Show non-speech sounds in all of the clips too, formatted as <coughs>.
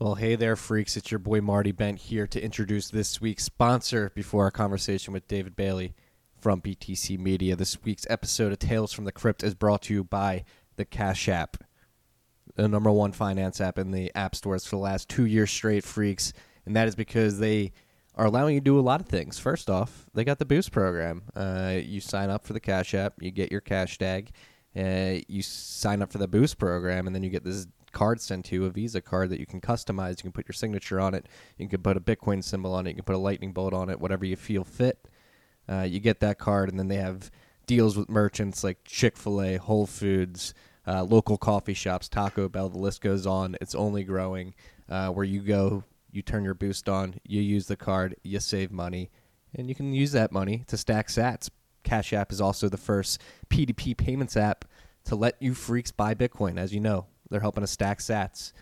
Well, hey there, freaks. It's your boy Marty Bent here to introduce this week's sponsor before our conversation with David Bailey from BTC Media. This week's episode of Tales from the Crypt is brought to you by the Cash App, the number one finance app in the app stores for the last two years straight, freaks. And that is because they are allowing you to do a lot of things. First off, they got the Boost program. Uh, you sign up for the Cash App, you get your cash tag, uh, you sign up for the Boost program, and then you get this card sent to you, a Visa card that you can customize. You can put your signature on it. You can put a Bitcoin symbol on it. You can put a lightning bolt on it, whatever you feel fit. Uh, you get that card, and then they have deals with merchants like Chick fil A, Whole Foods, uh, local coffee shops, Taco Bell. The list goes on. It's only growing. Uh, where you go, you turn your boost on, you use the card, you save money, and you can use that money to stack sats. Cash App is also the first P2P payments app to let you freaks buy Bitcoin, as you know. They're helping us stack sats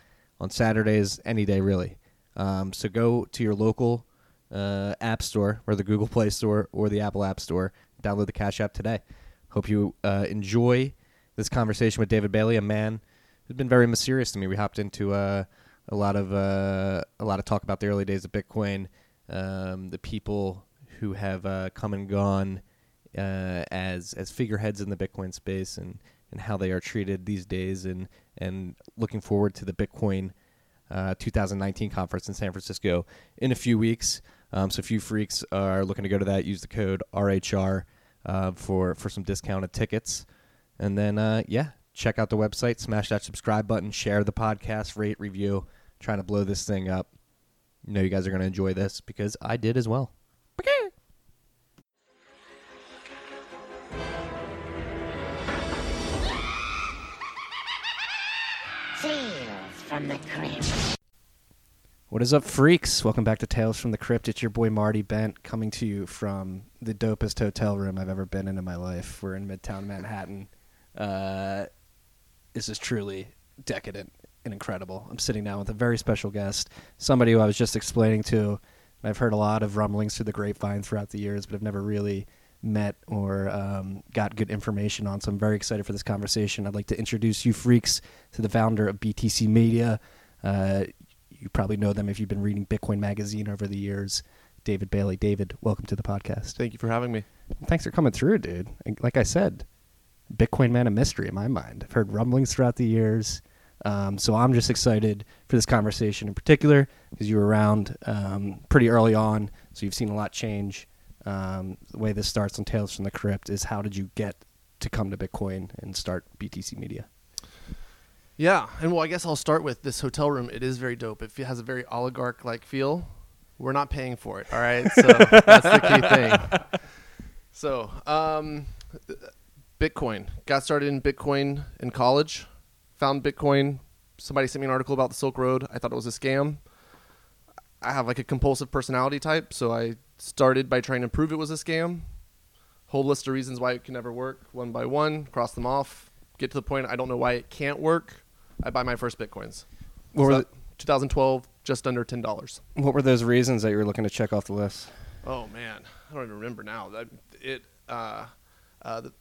on Saturdays, any day really. Um, so go to your local uh, app store, or the Google Play Store, or the Apple App Store. Download the Cash App today. Hope you uh, enjoy this conversation with David Bailey, a man who's been very mysterious to me. We hopped into uh, a lot of uh, a lot of talk about the early days of Bitcoin, um, the people who have uh, come and gone uh, as as figureheads in the Bitcoin space, and and how they are treated these days, and and looking forward to the Bitcoin uh, 2019 conference in San Francisco in a few weeks. Um, so if you freaks are looking to go to that, use the code RHR uh, for for some discounted tickets, and then uh, yeah, check out the website, smash that subscribe button, share the podcast, rate, review, trying to blow this thing up. You know you guys are going to enjoy this because I did as well. From the Crypt. What is up, freaks? Welcome back to Tales from the Crypt. It's your boy Marty Bent coming to you from the dopest hotel room I've ever been in in my life. We're in Midtown Manhattan. Uh, this is truly decadent and incredible. I'm sitting down with a very special guest, somebody who I was just explaining to. I've heard a lot of rumblings through the grapevine throughout the years, but I've never really met or um, got good information on. So I'm very excited for this conversation. I'd like to introduce you freaks to the founder of BTC Media. Uh, you probably know them if you've been reading Bitcoin Magazine over the years. David Bailey. David, welcome to the podcast. Thank you for having me. Thanks for coming through, dude. Like I said, Bitcoin man a mystery in my mind. I've heard rumblings throughout the years. Um, so I'm just excited for this conversation in particular because you were around um, pretty early on, so you've seen a lot change. Um, the way this starts on Tales from the Crypt is how did you get to come to Bitcoin and start BTC Media? Yeah, and well, I guess I'll start with this hotel room. It is very dope. It has a very oligarch-like feel. We're not paying for it, all right? So <laughs> that's the key thing. So, um, Bitcoin. Got started in Bitcoin in college. Found Bitcoin. Somebody sent me an article about the Silk Road. I thought it was a scam. I have like a compulsive personality type, so I started by trying to prove it was a scam. Whole list of reasons why it can never work, one by one, cross them off. Get to the point I don't know why it can't work. I buy my first bitcoins. What were, So, 2012, just under ten dollars. what were those reasons that you were looking to check off the list? Oh man, I don't even remember now. That it uh, uh, the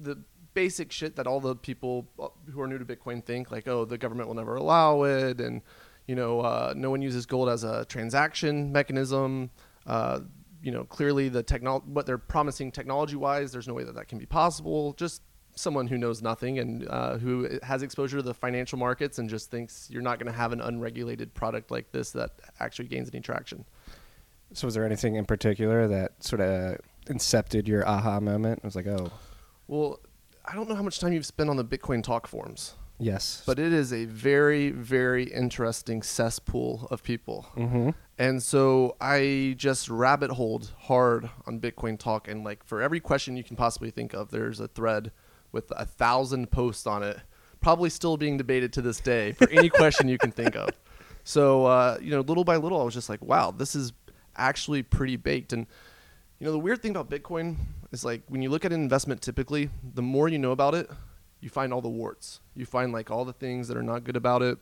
the basic shit that all the people uh, who are new to Bitcoin think like, oh, the government will never allow it, and you know, uh, no one uses gold as a transaction mechanism. Uh, you know, clearly the technol what they're promising technology wise, there's no way that that can be possible. Just someone who knows nothing and uh, who has exposure to the financial markets and just thinks you're not going to have an unregulated product like this that actually gains any traction. So was there anything in particular that sort of incepted your aha moment? I was like, oh, Well, I don't know how much time you've spent on the Bitcoin talk forums, yes. but it is a very, very interesting cesspool of people. mm-hmm. And so I just rabbit holed hard on Bitcoin talk. And like for every question you can possibly think of, there's a thread with a thousand posts on it, probably still being debated to this day for any question you can think of. <laughs> So, uh, you know, little by little, I was just like, wow, this is actually pretty baked. And, you know, the weird thing about Bitcoin is like when you look at an investment typically, the more you know about it, you find all the warts. You find like all the things that are not good about it,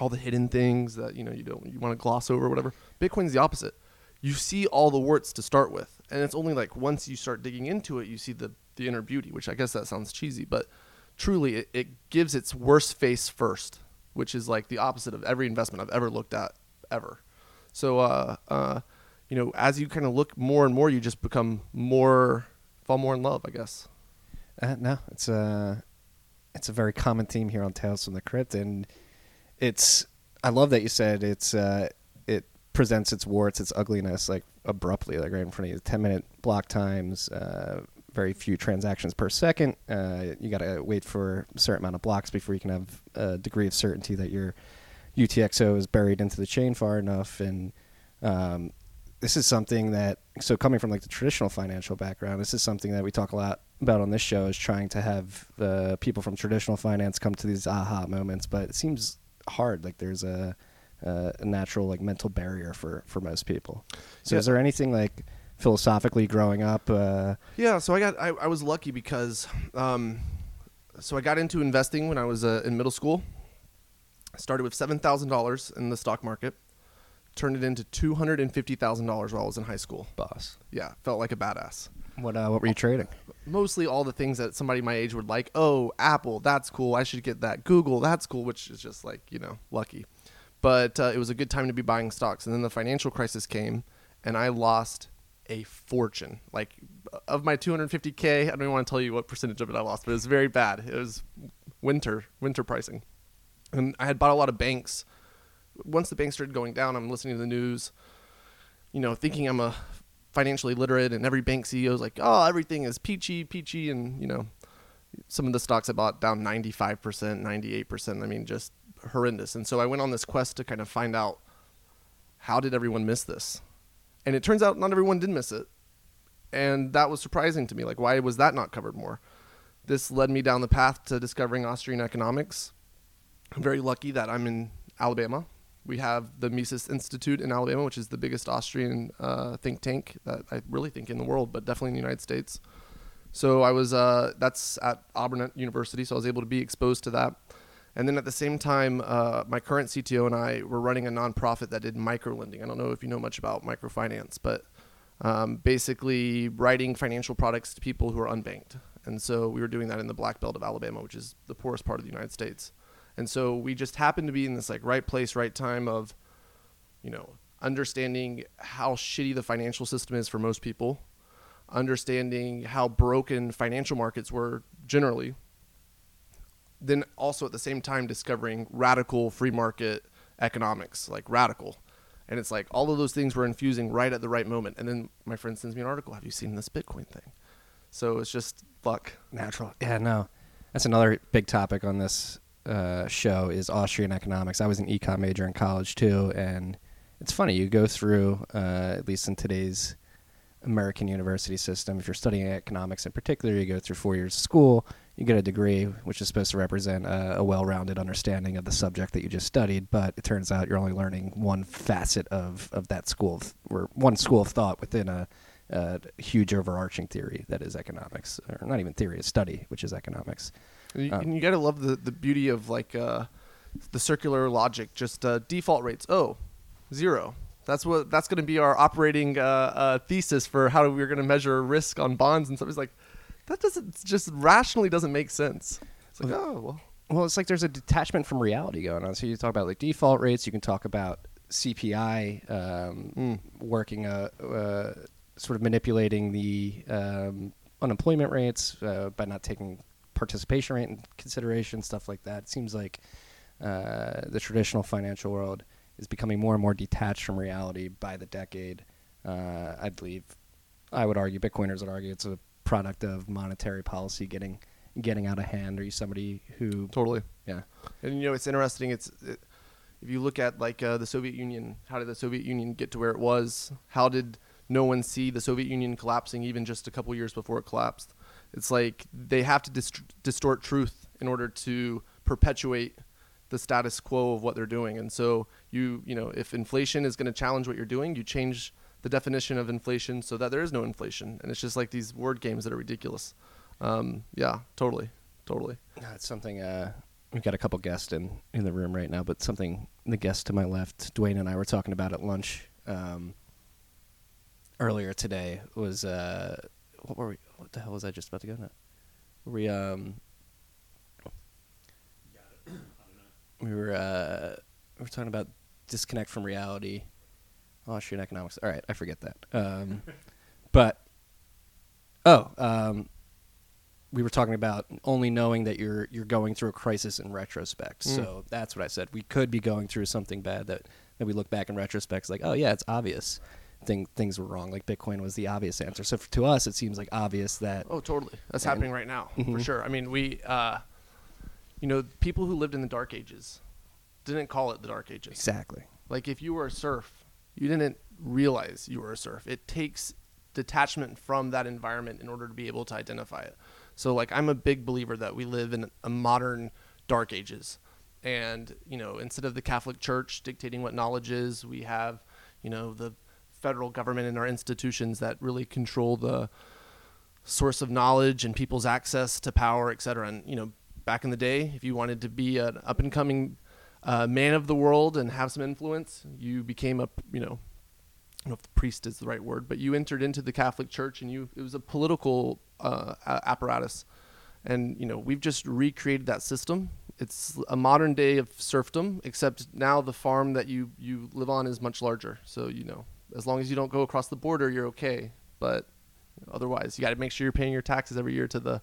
all the hidden things that, you know, you don't, you want to gloss over or whatever. Bitcoin's the opposite. You see all the warts to start with. And it's only like once you start digging into it, you see the, the inner beauty, which I guess that sounds cheesy, but truly it, it gives its worst face first. which is like the opposite of every investment I've ever looked at ever. So, uh, uh, you know, as you kind of look more and more, you just become more fall more in love, I guess. Uh, no, it's a it's a very common theme here on Tales from the Crypt, and it's I love that you said it's uh, it presents its warts, its ugliness, like abruptly, like right in front of you. Ten minute block times, uh, very few transactions per second. Uh, you got to wait for a certain amount of blocks before you can have a degree of certainty that your UTXO is buried into the chain far enough, and um, this is something that so coming from like the traditional financial background this is something that we talk a lot about on this show is trying to have uh, people from traditional finance come to these aha moments but it seems hard like there's a, a, a natural like mental barrier for for most people so Yeah. is there anything like philosophically growing up uh, Yeah, so I got I, I was lucky because um, so I got into investing when I was uh, in middle school. I started with seven thousand dollars in the stock market, turned it into two hundred and fifty thousand dollars while I was in high school. boss Yeah, felt like a badass. What uh, what were you trading Mostly all the things that somebody my age would like. Oh, Apple, that's cool. I should get that. Google, that's cool. Which is just like you know lucky. But uh, it was a good time to be buying stocks. And then the financial crisis came, and I lost a fortune. Like of my 250k, I don't even want to tell you what percentage of it I lost, but it was very bad. It was winter, winter pricing, and I had bought a lot of banks. Once the banks started going down, I'm listening to the news, you know, thinking I'm a financially literate, and every bank CEO is like, "Oh, everything is peachy, peachy," and you know, some of the stocks I bought down 95%, 98%. I mean, just horrendous. And so I went on this quest to kind of find out how did everyone miss this? And it turns out not everyone did miss it. And that was surprising to me. Like, why was that not covered more? This led me down the path to discovering Austrian economics. I'm very lucky that I'm in Alabama. We have the Mises Institute in Alabama, which is the biggest Austrian uh, think tank that I really think in the world, but definitely in the United States. So I was uh, that's at Auburn University, so I was able to be exposed to that. And then at the same time, uh, my current CTO and I were running a nonprofit that did microlending. I don't know if you know much about microfinance, but um, basically writing financial products to people who are unbanked. And so we were doing that in the Black Belt of Alabama, which is the poorest part of the United States. And so we just happened to be in this like right place, right time of, you know, understanding how shitty the financial system is for most people, understanding how broken financial markets were generally, then also at the same time discovering radical free market economics, like radical. And it's like all of those things were infusing right at the right moment. And then my friend sends me an article. Have you seen this Bitcoin thing? So it's just luck. natural yeah no that's another big topic on this uh, show is austrian economics. I was an econ major in college too and it's funny you go through uh, at least in today's american university system if you're studying economics in particular you go through four years of school you get a degree which is supposed to represent a, a well-rounded understanding of the subject that you just studied but it turns out you're only learning one facet of, of that school of, or one school of thought within a, a huge overarching theory that is economics or not even theory a study which is economics you, Um, and you gotta love the, the beauty of like uh, the circular logic. Just uh, default rates. Oh, zero. That's what. That's gonna be our operating uh, uh, thesis for how we're gonna measure risk on bonds and stuff. It's like that doesn't just rationally doesn't make sense. It's like oh well. Well, it's like there's a detachment from reality going on. So you talk about like default rates. You can talk about CPI um, Mm. working, uh, uh, sort of manipulating the um, unemployment rates uh, by not taking participation rate and consideration, stuff like that. It seems like uh, the traditional financial world is becoming more and more detached from reality by the decade. Uh, I believe, I would argue, Bitcoiners would argue it's a product of monetary policy getting getting out of hand. Are you somebody who Totally. yeah And you know, it's interesting. It's it, if you look at like uh, the Soviet Union, how did the Soviet Union get to where it was? How did no one see the Soviet Union collapsing even just a couple years before it collapsed? It's like they have to dist- distort truth in order to perpetuate the status quo of what they're doing. And so you, you know, if inflation is going to challenge what you're doing, you change the definition of inflation so that there is no inflation. And it's just like these word games that are ridiculous. Um, yeah, totally, totally. It's something uh, we've got a couple guests in in the room right now, but something the guest to my left, Dwayne and I were talking about at lunch um, earlier today was uh, what were we? What the hell was I just about to go now? We um. we were uh, we were talking about disconnect from reality, Austrian economics. All right, I forget that. Um, <laughs> but oh, um, we were talking about only knowing that you're you're going through a crisis in retrospect. Mm. So that's what I said. We could be going through something bad that that we look back in retrospect, it's like, oh yeah, it's obvious. Thing, things were wrong. Like Bitcoin was the obvious answer. So f to us, it seems like obvious that Oh, totally. That's And- happening right now for Mhm. sure. I mean, we, uh, you know, people who lived in the Dark Ages didn't call it the Dark Ages. exactly. Like if you were a serf, you didn't realize you were a serf. It takes detachment from that environment in order to be able to identify it. So like I'm a big believer that we live in a modern dark ages. And, you know, instead of the Catholic Church dictating what knowledge is, we have, you know, the federal government and our institutions that really control the source of knowledge and people's access to power, et cetera. And, you know, back in the day, if you wanted to be an up and coming uh, man of the world and have some influence, you became a, you know, I don't know if priest is the right word, but you entered into the Catholic Church and you, it was a political uh, apparatus. And, you know, we've just recreated that system. It's a modern day of serfdom, except now the farm that you, you live on is much larger. So, you know, as long as you don't go across the border, you're okay. But otherwise, you got to make sure you're paying your taxes every year to the,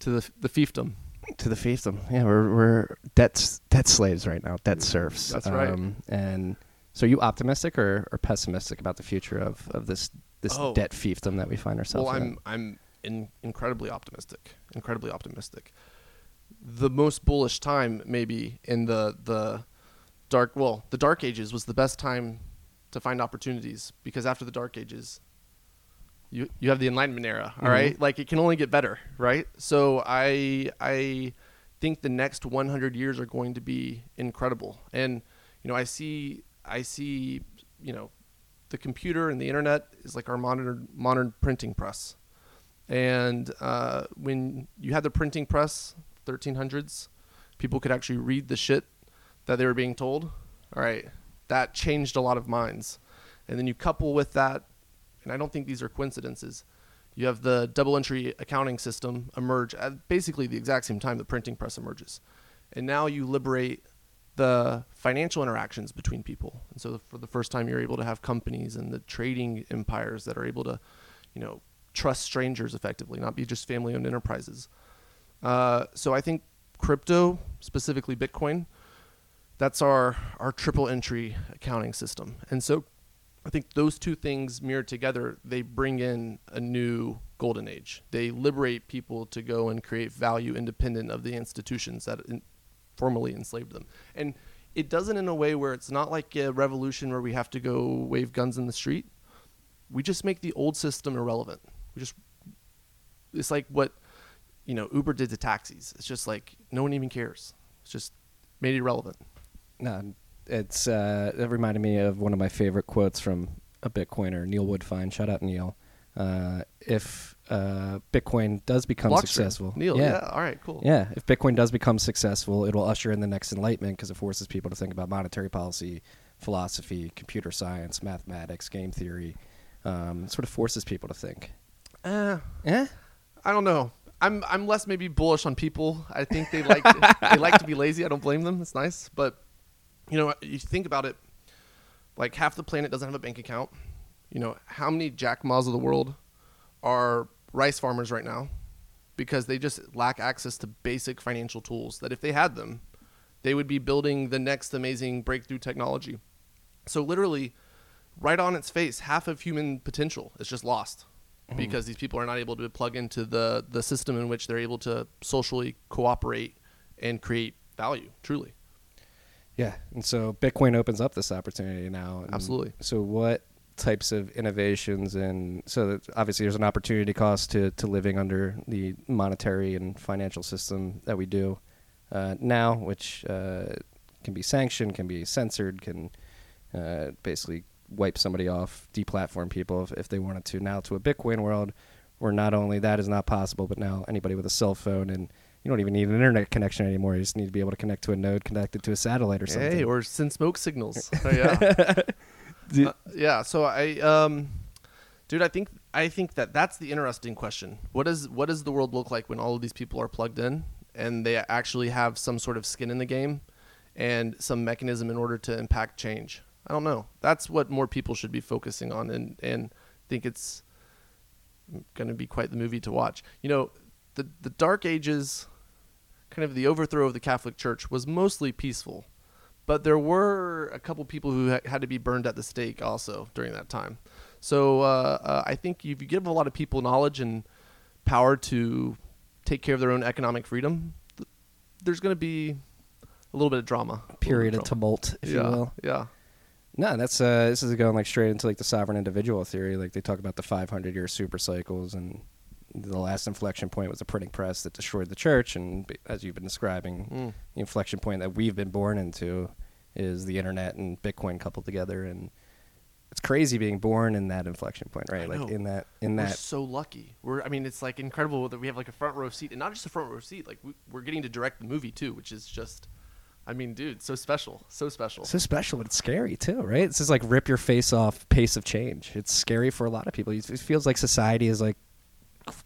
to the, the fiefdom. to the fiefdom. Yeah, we're we're debt debt slaves right now, debt serfs. That's right. Um, and so, are you optimistic or, or pessimistic about the future of, of this this Oh. debt fiefdom that we find ourselves Well, in? I'm I'm in, incredibly optimistic. Incredibly optimistic. The most bullish time, maybe in the the dark. Well, the Dark Ages was the best time to find opportunities because after the Dark Ages, you you have the Enlightenment era. all Mhm. right, like it can only get better, right? So I I think the next 100 years are going to be incredible, and you know I see I see you know the computer and the internet is like our modern modern printing press. And uh, when you had the printing press, 1300s, people could actually read the shit that they were being told. All right, that changed a lot of minds. And then you couple with that, and I don't think these are coincidences. You have the double entry accounting system emerge at basically the exact same time the printing press emerges. And now you liberate the financial interactions between people. And so for the first time, you're able to have companies and the trading empires that are able to, you know, trust strangers effectively, not be just family owned enterprises. Uh, so I think crypto, specifically Bitcoin, that's our, our triple entry accounting system. And so I think those two things mirrored together, they bring in a new golden age. They liberate people to go and create value independent of the institutions that in, formerly enslaved them. And it doesn't in a way where it's not like a revolution where we have to go wave guns in the street. We just make the old system irrelevant. We just it's like what you know Uber did to taxis. It's just like no one even cares. It's just made it irrelevant. No, it's uh, it reminded me of one of my favorite quotes from a Bitcoiner, Neil Woodfine. Shout out Neil. Uh, if uh, Bitcoin does become Blockstream. successful, Neil, yeah. all right, cool. Yeah, if Bitcoin does become successful, it will usher in the next enlightenment because it forces people to think about monetary policy, philosophy, computer science, mathematics, game theory. Um, it sort of forces people to think. Uh, Yeah, I don't know. I'm I'm less maybe bullish on people. I think they like they like to be lazy. I don't blame them. It's nice, but you know, you think about it. Like half the planet doesn't have a bank account. You know, how many Jack Ma's of the world are rice farmers right now because they just lack access to basic financial tools that if they had them, they would be building the next amazing breakthrough technology. So literally, right on its face, half of human potential is just lost mm-hmm. because these people are not able to plug into the the system in which they're able to socially cooperate and create value. Truly, yeah. And so Bitcoin opens up this opportunity now. And Absolutely. So what types of innovations and so that obviously there's an opportunity cost to, to living under the monetary and financial system that we do uh, now, which uh, can be sanctioned, can be censored, can uh, basically wipe somebody off, deplatform people if, if they wanted to. Now to a Bitcoin world where not only that is not possible, but now anybody with a cell phone and you don't even need an internet connection anymore. You just need to be able to connect to a node connected to a satellite or something. hey, or send smoke signals. <laughs> Oh, yeah, <laughs> Uh, yeah. So I, um, dude, I think I think that that's the interesting question. What does what does the world look like when all of these people are plugged in and they actually have some sort of skin in the game? and some mechanism in order to impact change. I don't know. That's what more people should be focusing on, and and think it's going to be quite the movie to watch. You know, the the Dark Ages, kind of the overthrow of the Catholic Church, was mostly peaceful, but there were a couple people who ha- had to be burned at the stake also during that time. So uh, uh, I think if you give a lot of people knowledge and power to take care of their own economic freedom, th- there's going to be a little bit of drama. a Period of drama. tumult, if yeah, you will. Yeah. No, that's uh, this is going like straight into like the sovereign individual theory. Like they talk about the 500 year super cycles, and the last inflection point was the printing press that destroyed the church. And as you've been describing, Mm. the inflection point that we've been born into is the internet and Bitcoin coupled together. And it's crazy being born in that inflection point, right? Like in that in We're that so lucky. We're I mean it's like incredible that we have like a front row seat and not just a front row seat like we, we're getting to direct the movie too, which is just I mean dude, so special. So special. so special, but it's scary too, right? It's just like rip your face off pace of change. It's scary for a lot of people. It feels like society is like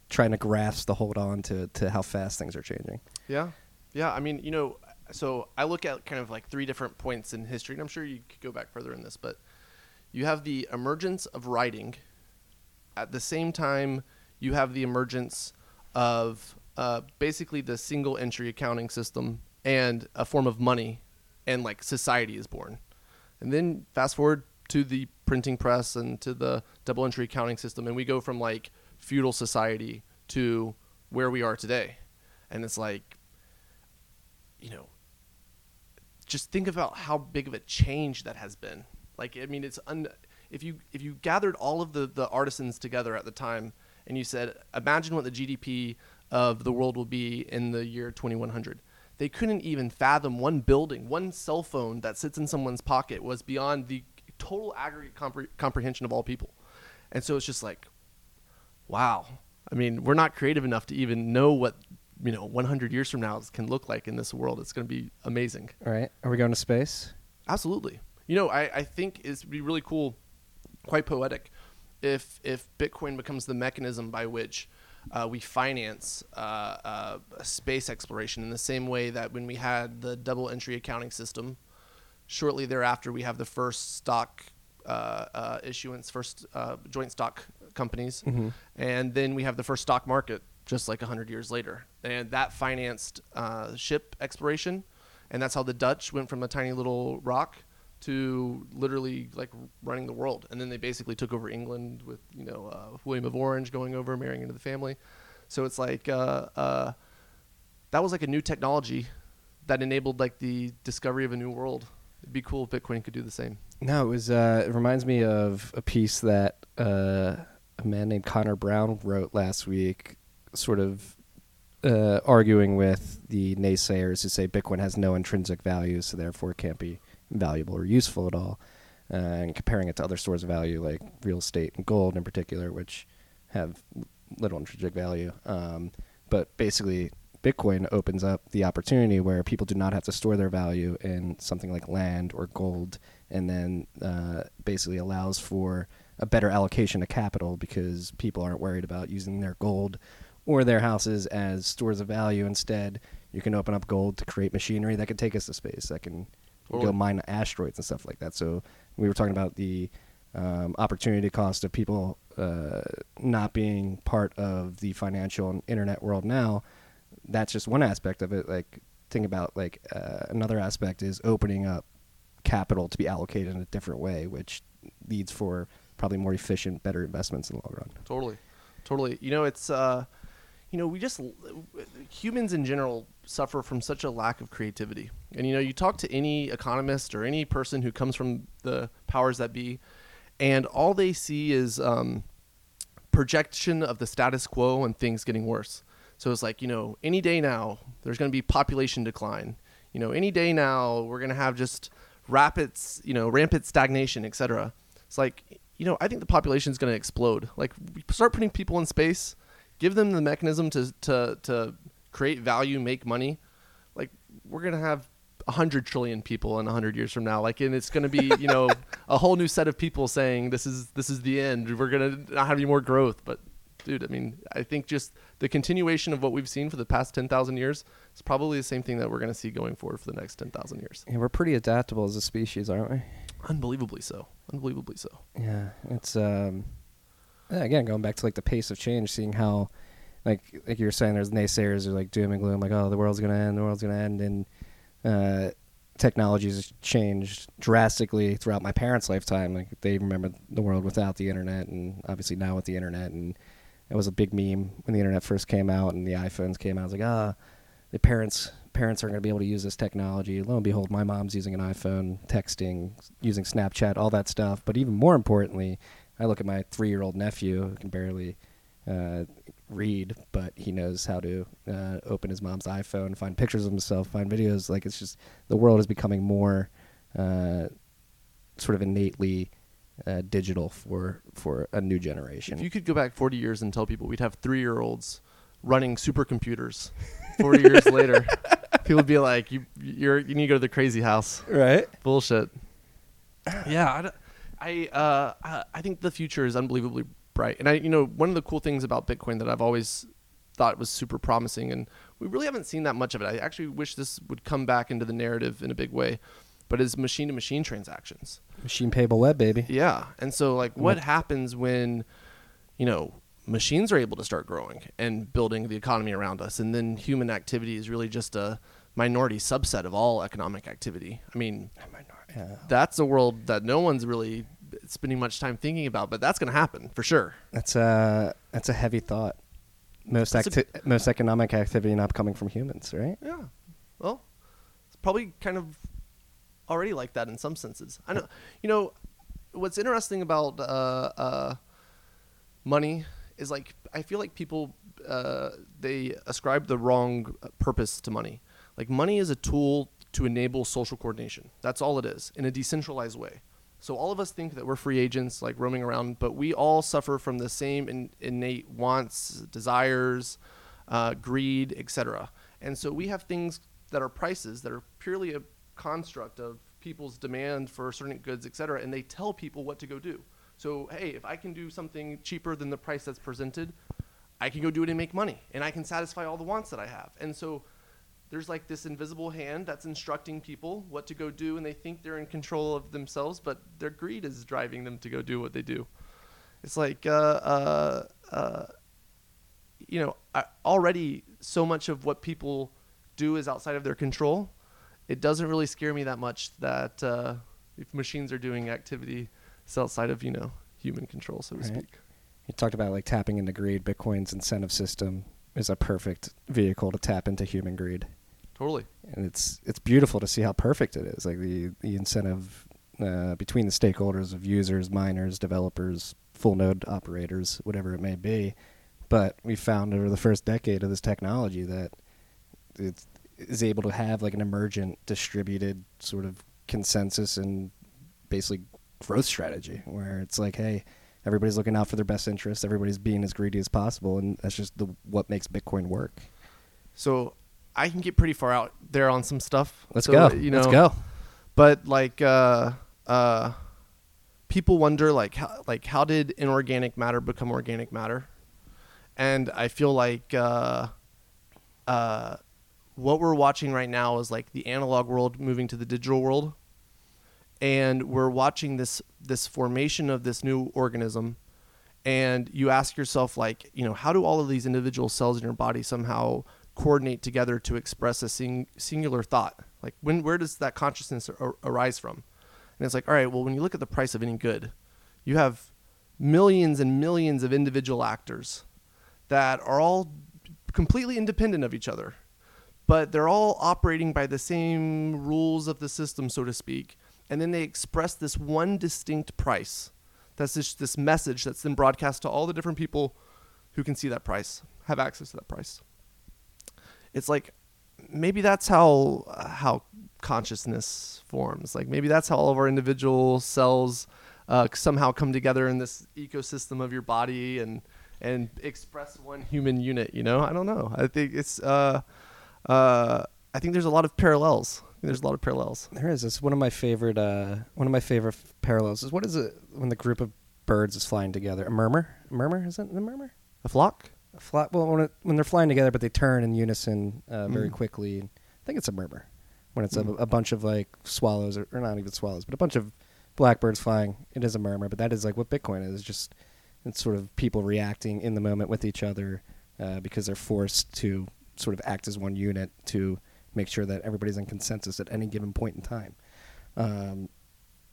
trying to grasp the hold on to, to how fast things are changing. Yeah. Yeah, I mean, you know, so I look at kind of like three different points in history and I'm sure you could go back further in this, but you have the emergence of writing. At the same time, you have the emergence of uh, basically the single entry accounting system and a form of money, and like society is born. And then fast forward to the printing press and to the double entry accounting system, and we go from like feudal society to where we are today. And it's like, you know, just think about how big of a change that has been. Like, I mean, it's un- if you if you gathered all of the the artisans together at the time and you said, imagine what the GDP of the world will be in the year 2100. They couldn't even fathom one building, one cell phone that sits in someone's pocket was beyond the total aggregate compre- comprehension of all people. And so it's just like, wow. I mean, we're not creative enough to even know what you know 100 years from now can look like in this world. It's going to be amazing. All right. Are we going to space? Absolutely. You know, I, I think it's be really cool, quite poetic, if if Bitcoin becomes the mechanism by which uh, we finance uh, uh, space exploration in the same way that when we had the double entry accounting system, shortly thereafter we have the first stock uh, uh, issuance, first uh, joint stock companies, and then we have the first stock market just like 100 years later. And that financed uh, ship exploration, and that's how the Dutch went from a tiny little rock to literally like running the world. And then they basically took over England with, you know, uh, William of Orange going over, marrying into the family. So it's like, uh, uh, that was like a new technology that enabled like the discovery of a new world. It'd be cool if Bitcoin could do the same. No, it was. Uh, it reminds me of a piece that uh, a man named Connor Brown wrote last week, sort of uh, arguing with the naysayers who say Bitcoin has no intrinsic value, so therefore it can't be valuable or useful at all, uh, and comparing it to other stores of value like real estate and gold in particular, which have little intrinsic value. Um, but basically, Bitcoin opens up the opportunity where people do not have to store their value in something like land or gold, and then uh, basically allows for a better allocation of capital because people aren't worried about using their gold or their houses as stores of value. Instead, you can open up gold to create machinery that can take us to space, that can go mine asteroids and stuff like that. So we were talking about the um, opportunity cost of people uh, not being part of the financial and internet world now. That's just one aspect of it. Like think about like uh, another aspect is opening up capital to be allocated in a different way, which leads for probably more efficient, better investments in the long run. Totally, totally. You know, it's uh, you know, we just humans in general suffer from such a lack of creativity. And you know, you talk to any economist or any person who comes from the powers that be, and all they see is um, projection of the status quo and things getting worse. So it's like, you know, any day now there's going to be population decline. You know, any day now we're going to have just rapid, you know, rampant stagnation, etc. It's like, you know, I think the population is going to explode. Like, start putting people in space, give them the mechanism to to to create value, make money. Like, we're going to have a hundred trillion people in a hundred years from now. Like, and it's going to be, you know, <laughs> a whole new set of people saying this is this is the end. We're going to not have any more growth, but dude. I mean, I think just the continuation of what we've seen for the past ten thousand years is probably the same thing that we're going to see going forward for the next ten thousand years. Yeah, we're pretty adaptable as a species, aren't we? Unbelievably so. Unbelievably so. Yeah, it's um, again going back to like the pace of change, seeing how, like like you were saying, there's naysayers who are like doom and gloom, like oh the world's gonna end, the world's gonna end, and uh, technology has changed drastically throughout my parents' lifetime. Like they remember the world without the internet, and obviously now with the internet, and it was a big meme when the internet first came out and the iPhones came out. I was like ah, the parents parents aren't going to be able to use this technology. Lo and behold, my mom's using an iPhone, texting, using Snapchat, all that stuff. But even more importantly, I look at my three year old nephew who can barely uh, read, but he knows how to uh, open his mom's iPhone, find pictures of himself, find videos. Like it's just the world is becoming more uh, sort of innately uh, digital for for a new generation. If you could go back 40 years and tell people we'd have three year olds running supercomputers 40 years later, <laughs> people would be like, you, you're, you need to go to the crazy house. right? Bullshit. <clears throat> Yeah, I, I, uh, I- I think the future is unbelievably bright. And I, you know, one of the cool things about Bitcoin that I've always thought was super promising, and we really haven't seen that much of it. I actually wish this would come back into the narrative in a big way, but it's machine to machine transactions. Machine payable web, baby. Yeah. And so like what happens when you know machines are able to start growing and building the economy around us and then human activity is really just a minority subset of all economic activity. I mean, Yeah. that's a world that no one's really spending much time thinking about, but that's going to happen for sure. That's a that's a heavy thought. Most That's a- most economic activity not coming from humans, right? Yeah. Well, it's probably kind of already like that in some senses. I know. You know, what's interesting about uh, uh, money is like I feel like people uh, they ascribe the wrong purpose to money. Like money is a tool to enable social coordination. That's all it is in a decentralized way. So all of us think that we're free agents, like roaming around, but we all suffer from the same in, innate wants, desires, uh, greed, etc. And so we have things that are prices that are purely a construct of people's demand for certain goods, etc. And they tell people what to go do. So hey, if I can do something cheaper than the price that's presented, I can go do it and make money, and I can satisfy all the wants that I have. And so there's like this invisible hand that's instructing people what to go do, and they think they're in control of themselves, but their greed is driving them to go do what they do. It's like, uh, uh, uh, you know, already so much of what people do is outside of their control. It doesn't really scare me that much that uh, if machines are doing activity, it's outside of you know human control, so to Right. speak. You talked about like tapping into greed. Bitcoin's incentive system is a perfect vehicle to tap into human greed, Totally. and it's it's beautiful to see how perfect it is. Like the the incentive uh, between the stakeholders of users, miners, developers, full node operators, whatever it may be. But we found over the first decade of this technology that it is able to have like an emergent, distributed sort of consensus and basically growth strategy where it's like, hey, everybody's looking out for their best interests, everybody's being as greedy as possible, and that's just the what makes Bitcoin work. So I can get pretty far out there on some stuff. Let's So, go. You know, Let's go. But like, uh, uh, people wonder like how like how did inorganic matter become organic matter? And I feel like uh, uh, what we're watching right now is like the analog world moving to the digital world, and we're watching this this formation of this new organism. And you ask yourself, like, you know, how do all of these individual cells in your body somehow coordinate together to express a sing- singular thought? Like, when where does that consciousness ar- arise from? And it's like, all right, well, when you look at the price of any good, you have millions and millions of individual actors that are all completely independent of each other, but they're all operating by the same rules of the system, so to speak. And then they express this one distinct price. That's just this message that's then broadcast to all the different people who can see that price, have access to that price. It's like maybe that's how how consciousness forms. Like maybe that's how all of our individual cells uh, somehow come together in this ecosystem of your body and and express one human unit. You know, I don't know. I think it's uh, uh, I think there's a lot of parallels. There's a lot of parallels. There is. It's one of my favorite. Uh, one of my favorite f- parallels is what is it when the group of birds is flying together? A murmur? A murmur? Is it the murmur? A flock? Fly, well, when, it, when they're flying together, but they turn in unison uh, very Mm. quickly. I think it's a murmur. When it's Mm. a, a bunch of like swallows, or, or not even swallows, but a bunch of blackbirds flying, it is a murmur. But that is like what Bitcoin is. Just it's sort of people reacting in the moment with each other uh, because they're forced to sort of act as one unit to make sure that everybody's in consensus at any given point in time. Um,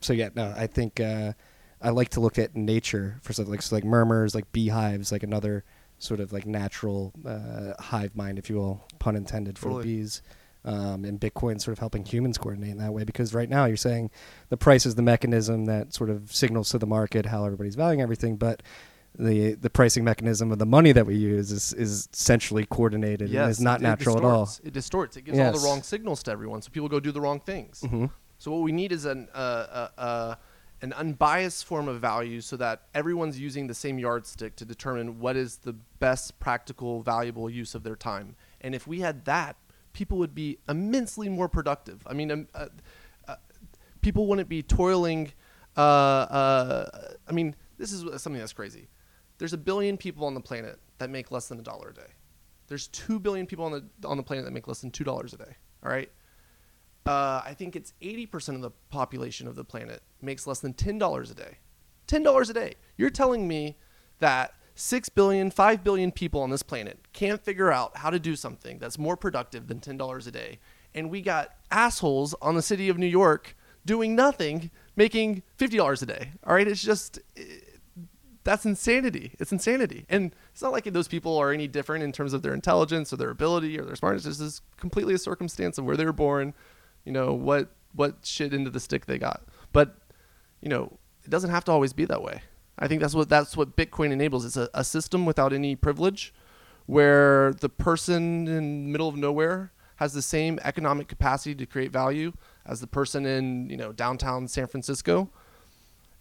so yeah, no, I think uh, I like to look at nature for something like so like murmurs, like beehives, like another sort of like natural uh, hive mind, if you will, pun intended for Totally. bees. Um, and Bitcoin sort of helping humans coordinate in that way because right now you're saying the price is the mechanism that sort of signals to the market how everybody's valuing everything, but the the pricing mechanism of the money that we use is is centrally coordinated and is not it- natural it at all. It distorts. It gives all the wrong signals to everyone, so people go do the wrong things. Mhm. So what we need is an uh, uh, uh, an unbiased form of value, so that everyone's using the same yardstick to determine what is the best practical, valuable use of their time. And if we had that, people would be immensely more productive. I mean, um, uh, uh, people wouldn't be toiling. Uh, uh, I mean, this is something that's crazy. There's a billion people on the planet that make less than a dollar a day. There's two billion people on the on the planet that make less than two dollars a day. All right. Uh, I think it's 80% of the population of the planet makes less than $10 a day. $10 a day. You're telling me that 6 billion, 5 billion people on this planet can't figure out how to do something that's more productive than $10 a day. And we got assholes on the city of New York doing nothing, making $50 a day. All right. It's just, eh, that's insanity. It's insanity. And it's not like those people are any different in terms of their intelligence or their ability or their smartness. This is completely a circumstance of where they were born, you know, what what shit into the stick they got. But, you know, it doesn't have to always be that way. I think that's what that's what Bitcoin enables. It's a, a system without any privilege where the person in middle of nowhere has the same economic capacity to create value as the person in, you know, downtown San Francisco.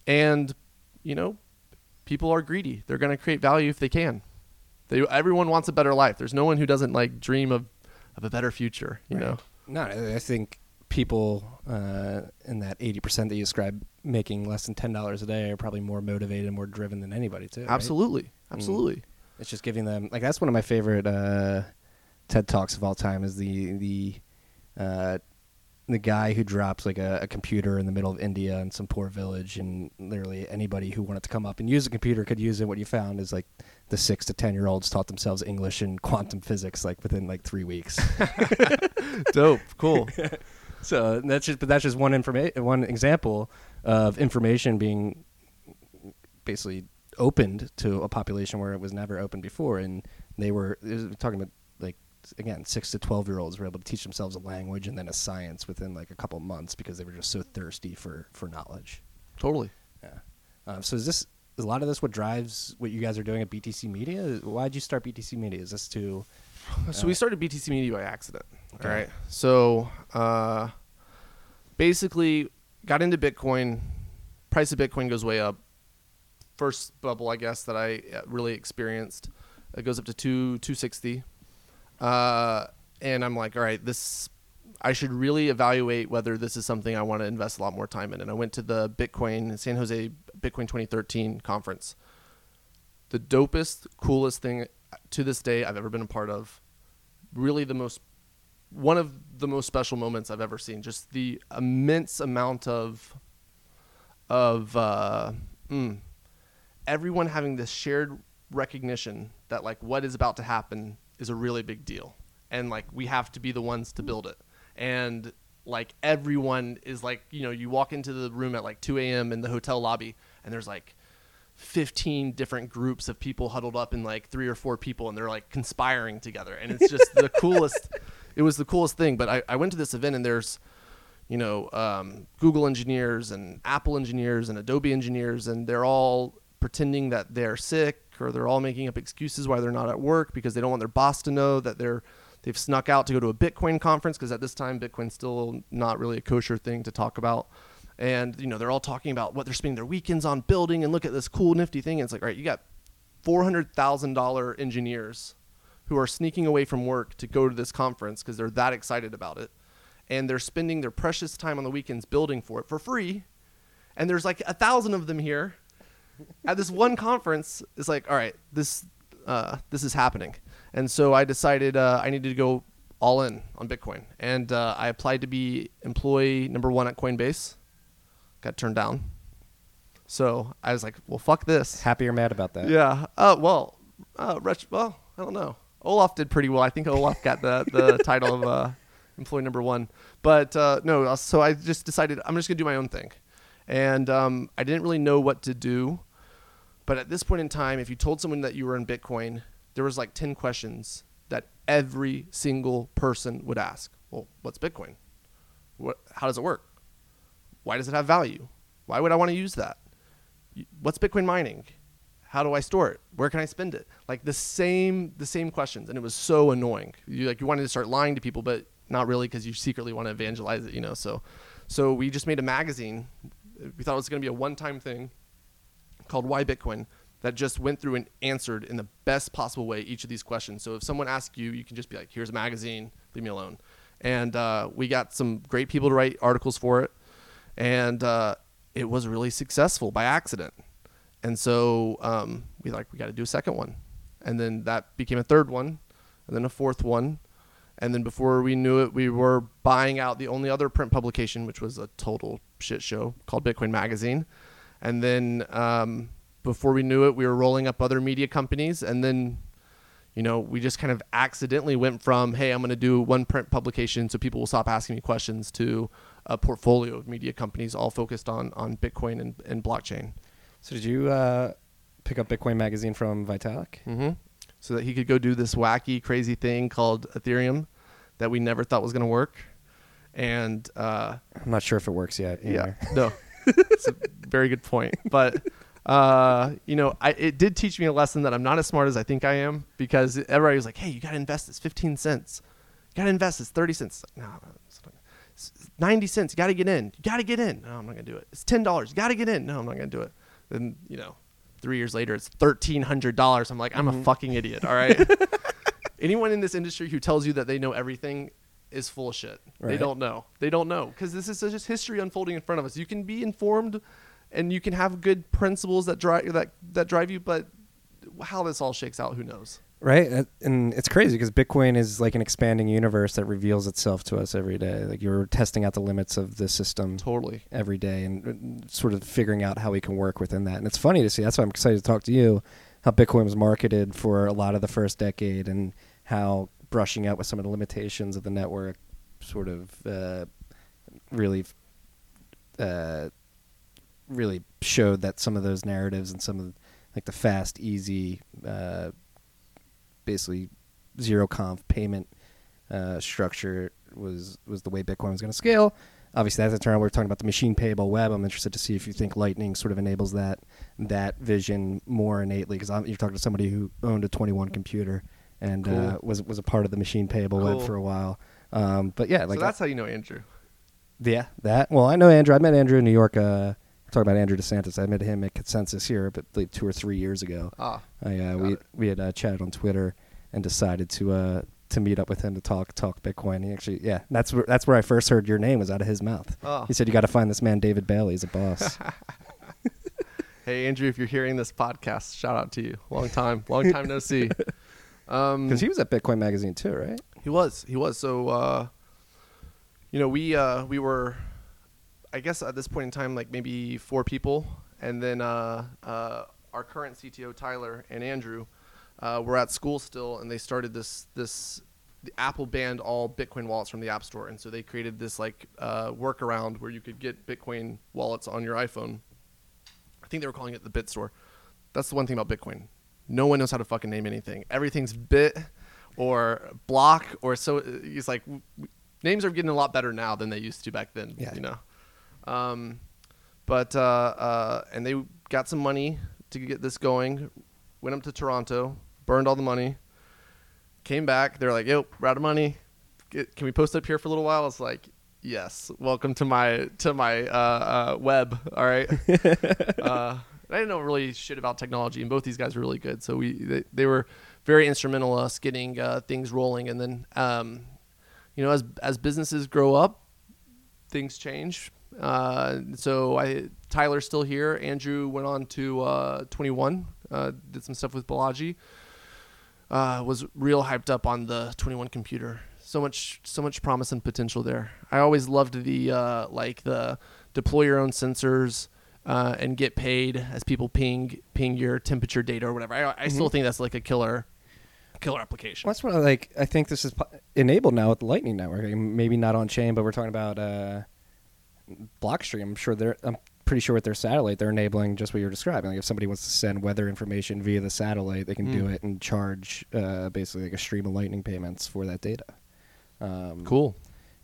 And, you know, people are greedy. They're going to create value if they can. They everyone wants a better life. There's no one who doesn't like dream of of a better future, you know. No, I think people uh, in that eighty percent that you described making less than ten dollars a day are probably more motivated and more driven than anybody too. right? Absolutely. Absolutely. It's just giving them like that's one of my favorite uh, TED talks of all time is the the uh, the guy who drops like a, a computer in the middle of India in some poor village, and literally anybody who wanted to come up and use a computer could use it. What you found is like the six to ten year olds taught themselves English and quantum physics like within like three weeks. <laughs> <laughs> Dope. Cool. <laughs> So that's just, but that's just one information, one example of information being basically opened to a population where it was never open before, and they were was talking about again six to twelve year olds were able to teach themselves a language and then a science within like a couple months because they were just so thirsty for for knowledge. totally. Yeah. Um, so is this is a lot of this what drives what you guys are doing at BTC Media? Why did you start BTC Media? Is this to <laughs> So we started BTC Media by accident. Okay. All right. So uh, basically, got into Bitcoin. Price of Bitcoin goes way up. First bubble, I guess, that I uh, really experienced, it goes up to two two sixty, uh, and I'm like, all right, this. I should really evaluate whether this is something I want to invest a lot more time in. And I went to the Bitcoin San Jose Bitcoin 2013 conference. The dopest, coolest thing to this day I've ever been a part of really the most one of the most special moments I've ever seen. Just the immense amount of of uh, mm, everyone having this shared recognition that like what is about to happen is a really big deal, and like we have to be the ones to build it. And like everyone is like you know you walk into the room at like 2 a.m. in the hotel lobby, and there's like 15 different groups of people huddled up in like three or four people and they're like conspiring together and it's just the <laughs> coolest it was the coolest thing but I, I went to this event and there's you know um, google engineers and apple engineers and adobe engineers and they're all pretending that they're sick or they're all making up excuses why they're not at work because they don't want their boss to know that they're they've snuck out to go to a bitcoin conference because at this time bitcoin's still not really a kosher thing to talk about. And you know they're all talking about what they're spending their weekends on building and look at this cool nifty thing. And it's like all right you got $400000 engineers who are sneaking away from work to go to this conference because they're that excited about it. And they're spending their precious time on the weekends building for it for free. And there's like a thousand of them here at this one conference it's like all right this uh, this is happening. And so I decided uh, I needed to go all in on Bitcoin, and uh, I applied to be employee number one at Coinbase. Got turned down. So I was like, well, fuck this. Happy or mad about that? Yeah. Uh, well, uh, ret- well, I don't know. Olaf did pretty well. I think Olaf got the, the <laughs> title of uh, employee number one. But uh, no, uh, so I just decided I'm just going to do my own thing. And um, I didn't really know what to do. But at this point in time, if you told someone that you were in Bitcoin, there was like 10 questions that every single person would ask. Well, what's Bitcoin? What, how does it work? Why does it have value? Why would I want to use that? What's Bitcoin mining? How do I store it? Where can I spend it? Like the same the same questions, and it was so annoying. You like you wanted to start lying to people, but not really because you secretly want to evangelize it, you know. So, so we just made a magazine. We thought it was going to be a one-time thing called Why Bitcoin that just went through and answered in the best possible way each of these questions. So if someone asks you, you can just be like, "Here's a magazine, leave me alone." And uh, we got some great people to write articles for it, and uh, it was really successful by accident. And so um, we like we got to do a second one, and then that became a third one, and then a fourth one, and then before we knew it, we were buying out the only other print publication, which was a total shit show called Bitcoin Magazine, and then um, before we knew it, we were rolling up other media companies, and then you know, we just kind of accidentally went from, hey, I'm going to do one print publication so people will stop asking me questions to a portfolio of media companies all focused on, on Bitcoin and, and blockchain. So did you uh, pick up Bitcoin magazine from Vitalik? hmm So that he could go do this wacky, crazy thing called Ethereum that we never thought was going to work. And uh, I'm not sure if it works yet. yeah, no, <laughs> it's a very good point. But uh, you know, I, it did teach me a lesson that I'm not as smart as I think I am because everybody was like, "Hey, you got to invest this 15 cents. You got to invest this 30 cents." No, no, it's not- it's 90 cents. You got to get in. You got to get in. No, I'm not gonna do it. It's ten dollars. You got to get in. No, I'm not gonna do it. Then you know, three years later, it's thirteen hundred dollars. I'm like, I'm a fucking idiot. All right. <laughs> Anyone in this industry who tells you that they know everything is full of shit. They don't know. They don't know because this is just history unfolding in front of us. You can be informed, and you can have good principles that drive that that drive you, but how this all shakes out, who knows? Right, and it's crazy because Bitcoin is like an expanding universe that reveals itself to us every day. Like you're testing out the limits of the system Totally. every day and uh, sort of figuring out how we can work within that. And it's funny to see. That's why I'm excited to talk to you. How Bitcoin was marketed for a lot of the first decade, and how brushing out with some of the limitations of the network sort of uh, really, uh, really showed that some of those narratives and some of like the fast, easy, uh, basically zero conf payment uh, structure was was the way Bitcoin was going to scale. Obviously, that's a turn. We're talking about the machine payable web. I'm interested to see if you think Lightning sort of enables that that vision more innately because you're talking to somebody who owned a 21 computer and uh, was was a part of the machine payable web for a while. Um, but yeah, like so that's how you know Andrew. yeah, that. Well, I know Andrew. I met Andrew in New York. Uh, talking about Andrew DeSantis. I met him at Consensus here, but like two or three years ago. Ah, I, uh, we it. we had uh, chatted on Twitter and decided to uh, to meet up with him to talk talk Bitcoin. He actually, yeah, that's where that's where I first heard your name was out of his mouth. Oh. He said you got to find this man David Bailey. He's a boss. <laughs> <laughs> hey Andrew, if you're hearing this podcast, shout out to you. Long time, long time no see. <laughs> Um, Because he was at Bitcoin Magazine too, right? He was. He was. So, uh, you know, we uh, we were, I guess at this point in time, like maybe four people, and then uh, uh, our current CTO Tyler and Andrew uh, were at school still, and they started this this. The Apple banned all Bitcoin wallets from the App Store, and so they created this like uh, workaround where you could get Bitcoin wallets on your iPhone. I think they were calling it the Bit Store. That's the one thing about Bitcoin. No one knows how to fucking name anything. Everything's bit or block or so. It's like names are getting a lot better now than they used to back then. Yeah. You know. Um, but uh, uh, and they got some money to get this going. Went up to Toronto, burned all the money. Came back. They're like, "Yo, we're out of money. Get, can we post up here for a little while?" It's like, "Yes, welcome to my to my uh, uh, web." All right. <laughs> I didn't know really shit about technology, and both these guys were really good. So we they, they were very instrumental in us getting uh, things rolling. And then, um, you know, as as businesses grow up, things change. Uh, so I Tyler's still here. Andrew went on to uh, 21, uh, did some stuff with Balaji. uh, was real hyped up on the 21 computer. So much, so much promise and potential there. I always loved the uh, like the deploy your own sensors uh, and get paid as people ping ping your temperature data or whatever. I, I still think that's like a killer killer application. Well, that's what I like. I think this is enabled now with the Lightning Network. Maybe not on chain, but we're talking about uh, Blockstream. I'm sure they're. I'm pretty sure with their satellite, they're enabling just what you're describing. Like if somebody wants to send weather information via the satellite, they can do Mm. it and charge uh, basically like a stream of Lightning payments for that data. Um, Cool.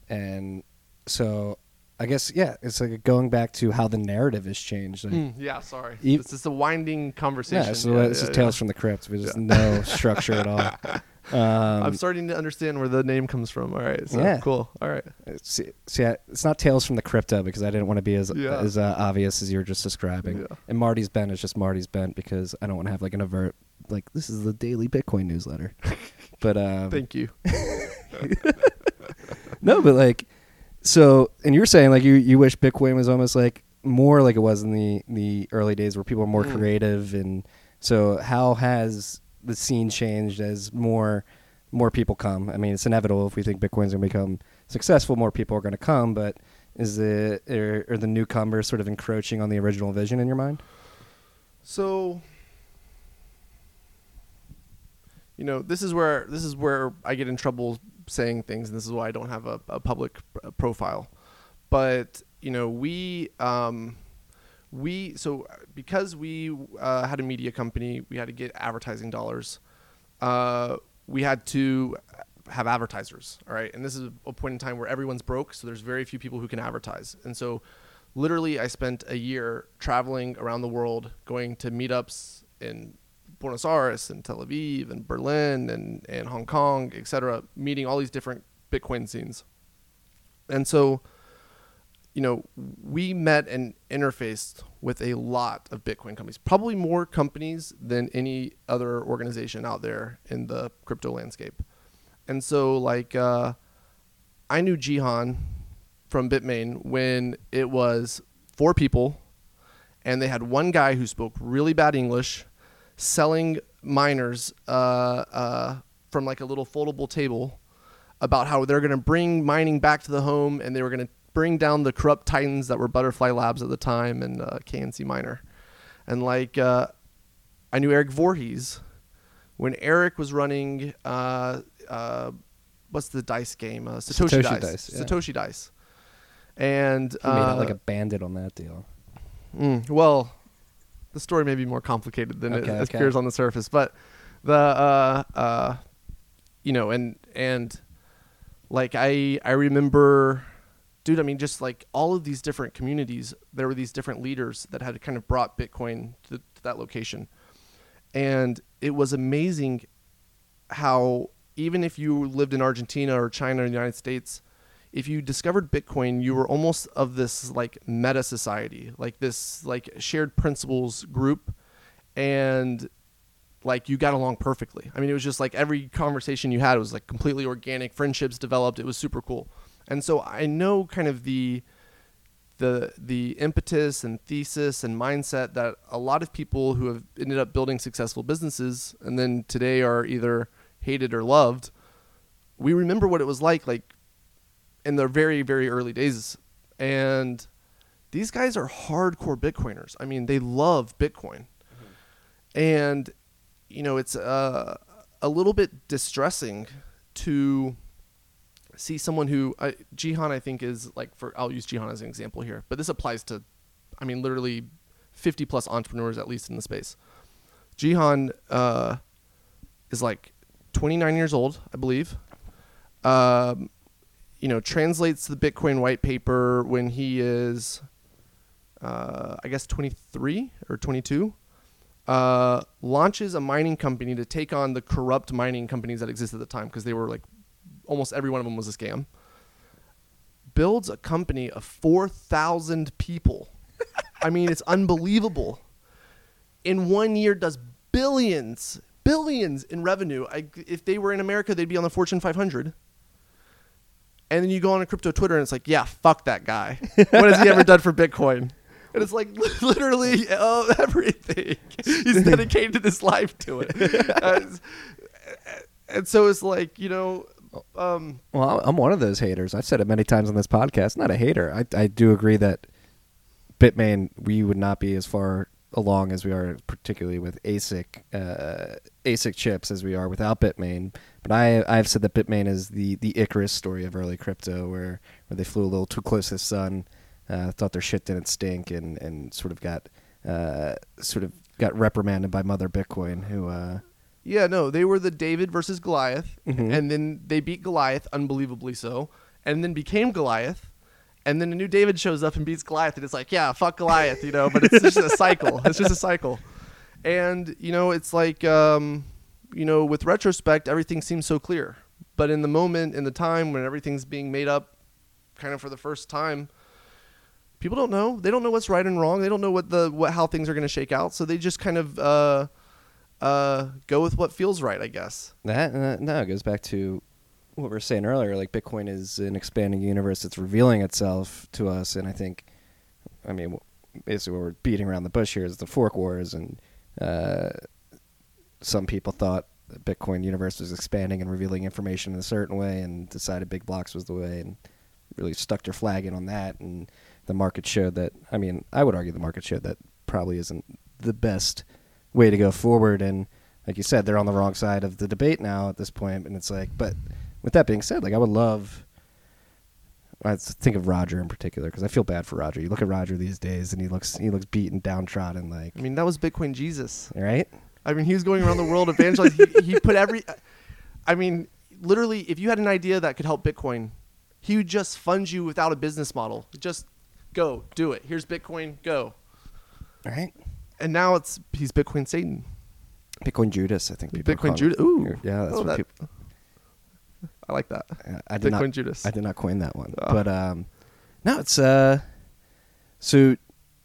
And so, I guess yeah, it's like going back to how the narrative has changed. Like, Mm, yeah, sorry. E- this is a winding conversation. Yeah, so Yeah, this yeah, is Tales yeah. from the Crypt. There's no <laughs> structure at all. Um, I'm starting to understand where the name comes from. All right. So Yeah. cool. All right. see, see, it's not Tales from the Crypto because I didn't want to be as Yeah. as uh, obvious as you were just describing. Yeah. And Marty's bent is just Marty's bent because I don't want to have like an avert like this is the daily Bitcoin newsletter. <laughs> but um, Thank you. <laughs> no, but like so, and you're saying like you you wish Bitcoin was almost like more like it was in the the early days where people were more Mm. creative and so how has the scene changed as more more people come? I mean, it's inevitable if we think Bitcoin's going to become successful, more people are going to come, but is it are, are the newcomers sort of encroaching on the original vision in your mind? So, you know, this is where this is where I get in trouble saying things, and this is why I don't have a, a public p- profile. But you know, we um, we so because we uh, had a media company, we had to get advertising dollars. Uh, we had to have advertisers, all right. And this is a point in time where everyone's broke, so there's very few people who can advertise, and so literally I spent a year traveling around the world, going to meetups in Buenos Aires and Tel Aviv and Berlin and, and Hong Kong, etc., meeting all these different Bitcoin scenes. And so, you know, we met and interfaced with a lot of Bitcoin companies, probably more companies than any other organization out there in the crypto landscape. And so, like, uh, I knew Jihan from Bitmain when it was four people, and they had one guy who spoke really bad English, selling miners uh, uh, from like a little foldable table about how they're going to bring mining back to the home, and they were going to bring down the corrupt titans that were Butterfly Labs at the time and uh, KNC Miner, and like uh, I knew Eric Voorhees when Eric was running. Uh, uh, what's the dice game? Uh, Satoshi, Satoshi Dice. Dice, yeah. Satoshi Dice. And He made uh, like a bandit on that deal. Mm, well, the story may be more complicated than Okay, it, okay. appears on the surface, but the uh, uh, you know, and and like I I remember, dude. I mean, just like all of these different communities, there were these different leaders that had kind of brought Bitcoin to, to that location, and it was amazing how even if you lived in Argentina or China or the United States, if you discovered Bitcoin, you were almost of this like meta society, like this like shared principles group, and like you got along perfectly. I mean, it was just like every conversation you had was like completely organic. Friendships developed. It was super cool. And so I know kind of the the the impetus and thesis and mindset that a lot of people who have ended up building successful businesses and then today are either hated or loved. We remember what it was like like in their very very early days. And these guys are hardcore bitcoiners. I mean they love bitcoin. And you know it's uh, a little bit distressing to see someone who uh, jihan i think is like for i'll use jihan as an example here but this applies to i mean literally 50 plus entrepreneurs at least in the space. Jihan uh, is like 29 years old i believe. Um, you know, translates the Bitcoin white paper when he is, uh, I guess, 23 or 22. Uh, launches a mining company to take on the corrupt mining companies that existed at the time because they were like almost every one of them was a scam. Builds a company of 4,000 people. <laughs> I mean, it's unbelievable. In one year, does billions, billions in revenue. I, if they were in America, they'd be on the Fortune 500 and then you go on a crypto Twitter and it's like, yeah, fuck that guy. What has he ever done for Bitcoin? <laughs> And it's like literally uh, <laughs> everything. He's dedicated his life to it. Uh, and so it's like you know, um, Well, I'm one of those haters. I've said it many times on this podcast. Not a hater. I I do agree that Bitmain we would not be as far along as we are, particularly with ASIC uh, ASIC chips, as we are without Bitmain. But I I've said that Bitmain is the the Icarus story of early crypto, where where they flew a little too close to the sun, uh, thought their shit didn't stink, and and sort of got uh, sort of got reprimanded by Mother Bitcoin, who. Uh, yeah, no, they were the David versus Goliath, Mhm. and then they beat Goliath, unbelievably so, and then became Goliath. And then a new David shows up and beats Goliath, and it's like, yeah, fuck Goliath, you know. But it's just a cycle. It's just a cycle, and you know, it's like, um, you know, with retrospect, everything seems so clear. But in the moment, in the time when everything's being made up, kind of for the first time, people don't know. They don't know what's right and wrong. They don't know what the what how things are going to shake out. So they just kind of uh, uh, go with what feels right, I guess. That uh, no, it goes back to what we were saying earlier. Like Bitcoin is an expanding universe that's revealing itself to us, and I think, I mean, basically what we're beating around the bush here is the fork wars, and uh, some people thought the Bitcoin universe was expanding and revealing information in a certain way, and decided big blocks was the way, and really stuck their flag in on that, and the market showed that. I mean, I would argue the market showed that probably isn't the best way to go forward, and like you said, they're on the wrong side of the debate now at this point. and it's like, but with that being said, like I would love. I think of Roger in particular because I feel bad for Roger. You look at Roger these days, and he looks he looks beaten, downtrodden, like I mean, that was Bitcoin Jesus. right. I mean, he was going around the world evangelizing. he, he put <laughs> every. I mean, literally, if you had an idea that could help Bitcoin, he would just fund you without a business model. Just go do it. Here's Bitcoin. Go. Right. And now it's he's Bitcoin Satan. Bitcoin Judas, I think people Bitcoin Judas. Ooh, yeah, that's Oh, what that- people. I like that. I did Bitcoin not. Judas. I did not coin that one, Ah. but um, no, it's uh, so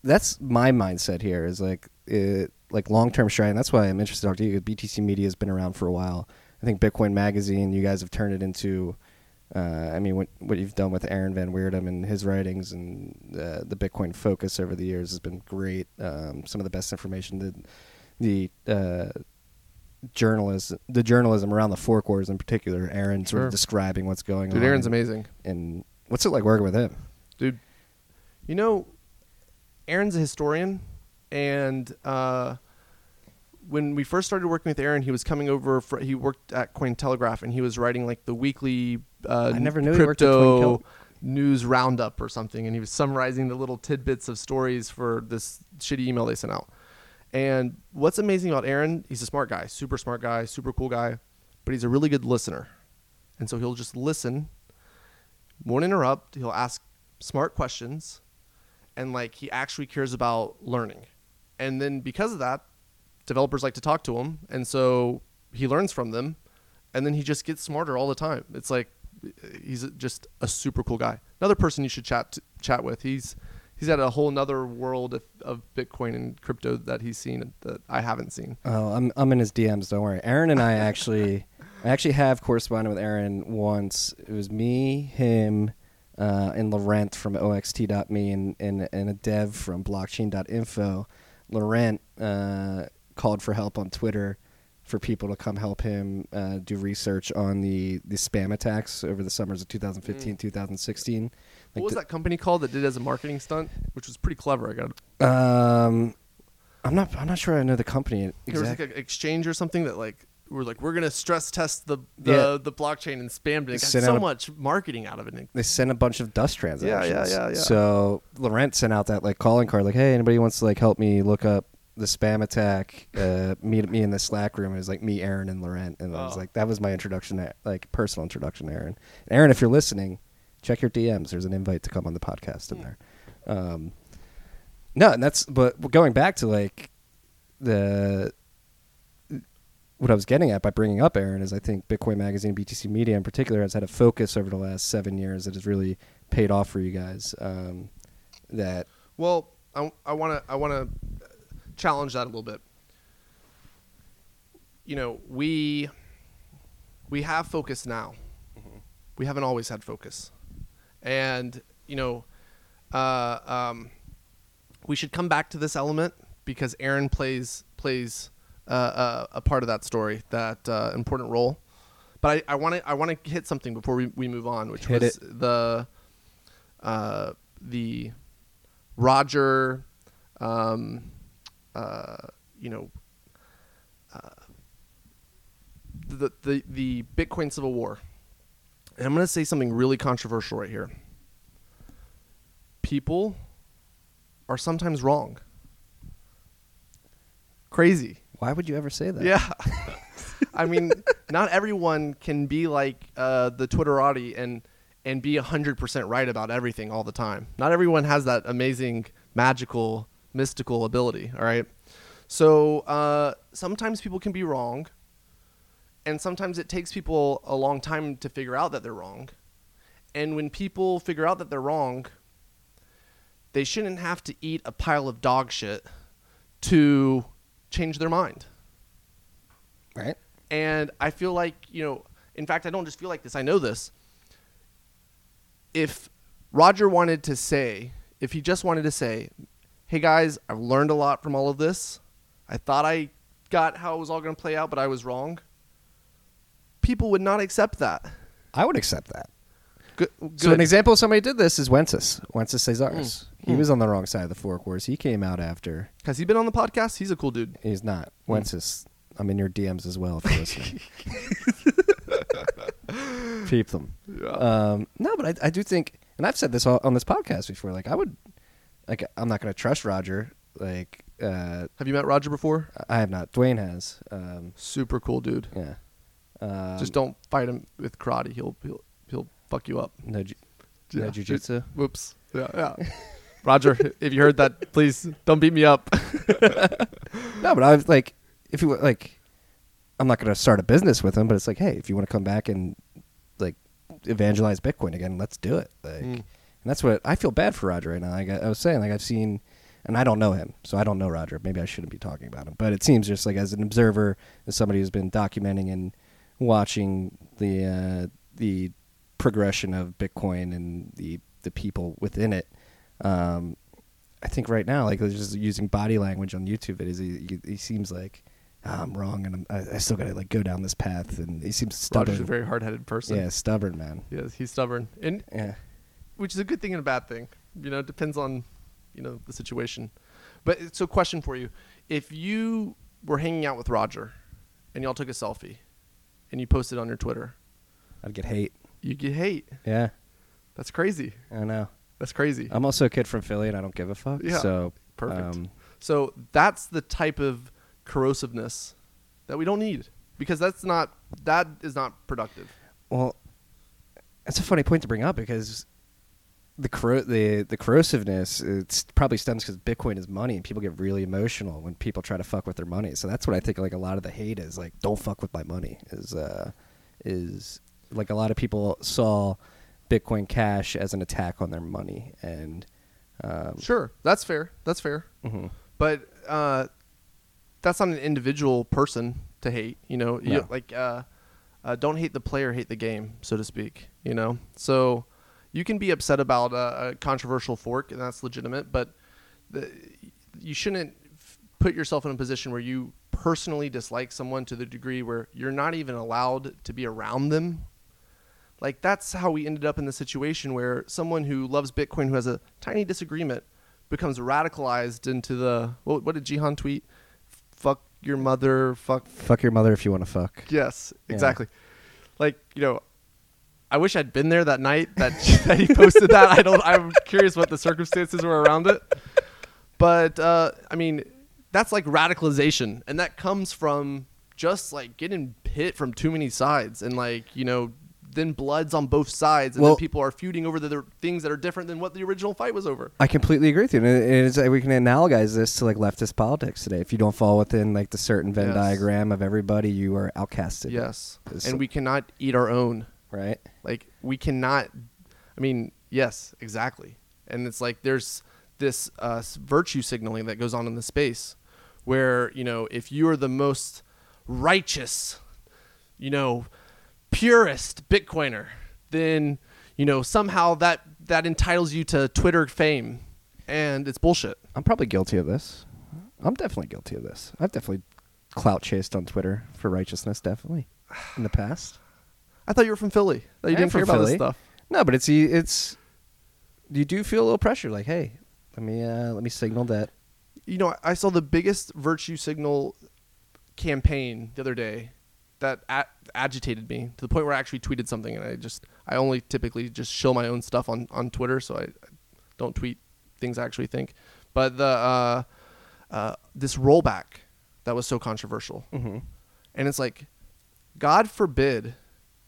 that's my mindset here is like it, like long term strategy. And that's why I'm interested to talk to you. BTC Media has been around for a while. I think Bitcoin Magazine, you guys have turned it into. Uh, I mean, what what you've done with Aaron Van Wirdum and his writings and uh, the Bitcoin focus over the years has been great. Um, some of the best information. The the uh, journalism, the journalism around the fork wars in particular. Aaron sort Sure. of describing what's going on. Dude, Aaron's amazing. and what's it like working with him? dude. You know, Aaron's a historian, and uh, when we first started working with Aaron, he was coming over. For, he worked at Cointelegraph, and he was writing like the weekly uh, I never knew he worked at crypto news roundup or something, and he was summarizing the little tidbits of stories for this shitty email they sent out. And what's amazing about Aaron, he's a smart guy, super smart guy, super cool guy, but he's a really good listener. And so he'll just listen, won't interrupt. He'll ask smart questions, and like he actually cares about learning. And then because of that, developers like to talk to him, and so he learns from them, and then he just gets smarter all the time. It's like he's just a super cool guy. Another person you should chat chat with. He's he's at a whole nother world of, of Bitcoin and crypto that he's seen that I haven't seen. Oh, I'm I'm in his DMs. Don't worry. Aaron and I actually, <laughs> I actually have corresponded with Aaron once. It was me, him, uh, and Laurent from OXT.me and, and and a dev from Blockchain.info. Laurent uh, called for help on Twitter for people to come help him uh, do research on the, the spam attacks over the summers of 2015, 2016. what was the- that company called that did it as a marketing stunt, which was pretty clever. I got Um, I'm not. I'm not sure. I know the company. there was like an exchange or something that like we're like we're gonna stress test the the, Yeah. the blockchain and spammed it. It got so a- much marketing out of it. They sent a bunch of dust transactions. yeah, yeah, yeah. So Laurent sent out that like calling card, like, "Hey, anybody wants to like help me look up the spam attack? Uh, meet me in the Slack room." It was like me, Aaron, and Laurent, and I was Oh. like, that was my introduction, to, like personal introduction to Aaron. Aaron, if you're listening, check your DMs. There's an invite to come on the podcast in there. Um, no, and that's but going back to like the what I was getting at by bringing up Aaron is I think Bitcoin Magazine, BTC Media in particular, has had a focus over the last seven years that has really paid off for you guys. Um, that Well, I want to I want to challenge that a little bit. You know, we we have focus now. We haven't always had focus, and you know, uh, um, we should come back to this element because Aaron plays plays uh, uh, a part of that story, that uh, important role. But I want to I want to hit something before we, we move on, which Hit was it. the uh, the Roger, um, uh, you know, uh, the the the Bitcoin Civil War. And I'm going to say something really controversial right here. People are sometimes wrong. Crazy. Why would you ever say that? Yeah. <laughs> <laughs> I mean, not everyone can be like uh, the Twitterati and and be 100% right about everything all the time. Not everyone has that amazing, magical, mystical ability, all right? So uh, sometimes people can be wrong, and sometimes it takes people a long time to figure out that they're wrong. And when people figure out that they're wrong, they shouldn't have to eat a pile of dog shit to change their mind. Right. And I feel like, you know, in fact, I don't just feel like this, I know this. If Roger wanted to say, if he just wanted to say, hey guys, I've learned a lot from all of this. I thought I got how it was all going to play out, but I was wrong. People would not accept that. I would accept that. Good. So an example of somebody did this is Wences. Wences Casares. Mm. He was on the wrong side of the fork wars. He came out after. Has he been on the podcast? He's a cool dude. He's not. Hmm. Wences. I'm in your DMs as well if you're listening. <laughs> Peep them. Yeah. Um, no, but I, I do think, and I've said this on this podcast before. Like I would, like I'm not going to trust Roger. Like uh, Have you met Roger before? I have not. Dwayne has. Um, Super cool dude. yeah. Um, just don't fight him with karate. He'll he'll he'll fuck you up. no, ju- no jujitsu. <laughs> Whoops. Yeah, yeah. <laughs> Roger, if you heard that, please don't beat me up. <laughs> No, but I was like, if you like, I'm not going to start a business with him, but it's like, hey, if you want to come back and like evangelize Bitcoin again, let's do it. Like, Mm. And that's what I feel bad for Roger right now. Like I, I was saying, like I've seen, and I don't know him, so I don't know Roger. Maybe I shouldn't be talking about him, but it seems just like as an observer, as somebody who's been documenting and watching the uh, the progression of Bitcoin and the the people within it. Um, I think right now, like just using body language on YouTube videos, he, he, he seems like "Ah, I'm wrong, and I'm, I, I still got to like go down this path, and he seems stubborn. Roger's a very hard-headed person. yeah, stubborn man. Yes, he's stubborn, and Yeah, which is a good thing and a bad thing. You know, it depends on, you know, the situation. But it's a question for you: If you were hanging out with Roger, and y'all took a selfie, and you posted on your Twitter, I'd get hate. you get hate. Yeah, That's crazy. I know. That's crazy. I'm also a kid from Philly, and I don't give a fuck. Yeah, so perfect. Um, So that's the type of corrosiveness that we don't need because that's not that is not productive. Well, that's a funny point to bring up because the corro- the the corrosiveness it probably stems because Bitcoin is money and people get really emotional when people try to fuck with their money. So that's what I think like a lot of the hate is like don't fuck with my money is uh is like a lot of people saw Bitcoin Cash as an attack on their money and um, Sure, that's fair. That's fair. mhm. But uh, that's not an individual person to hate. You know, You- like uh, uh, don't hate the player, hate the game, so to speak. You know, so you can be upset about a, a controversial fork, and that's legitimate. But the, you shouldn't f- put yourself in a position where you personally dislike someone to the degree where you're not even allowed to be around them. Like that's how we ended up in the situation where someone who loves Bitcoin, who has a tiny disagreement, becomes radicalized into the what, what did Jihan tweet? Fuck your mother. Fuck. fuck your mother if you want to fuck. Yes, Yeah. exactly. Like you know, I wish I'd been there that night that <laughs> that he posted that. I don't. I'm curious what the circumstances were around it. But uh, I mean, that's like radicalization, and that comes from just like getting hit from too many sides, and like you know, then bloods on both sides, and Well- then people are feuding over the, the things that are different than what the original fight was over. I completely agree with you. And it- we can analogize this to like leftist politics today. If you don't fall within like the certain Venn Yes. diagram of everybody, you are outcasted. Yes, It's- and we cannot eat our own. Right. Like we cannot. I mean, yes, exactly. And it's like there's this uh, virtue signaling that goes on in the space, where you know if you are the most righteous, you know, purest Bitcoiner, then you know somehow that that entitles you to Twitter fame, and it's bullshit. I'm probably guilty of this. I'm definitely guilty of this. I've definitely clout chased on Twitter for righteousness, definitely in the past. I thought you were from Philly. That you I am didn't care about this stuff. No, but it's it's you do feel a little pressure. Like, hey, let me uh, let me signal that. You know, I saw the biggest virtue signal campaign the other day that a- agitated me to the point where I actually tweeted something, and I just I only typically just show my own stuff on on Twitter, so I, I don't tweet things I actually think. But the uh, uh, this rollback that was so controversial, Mm-hmm. and it's like, God forbid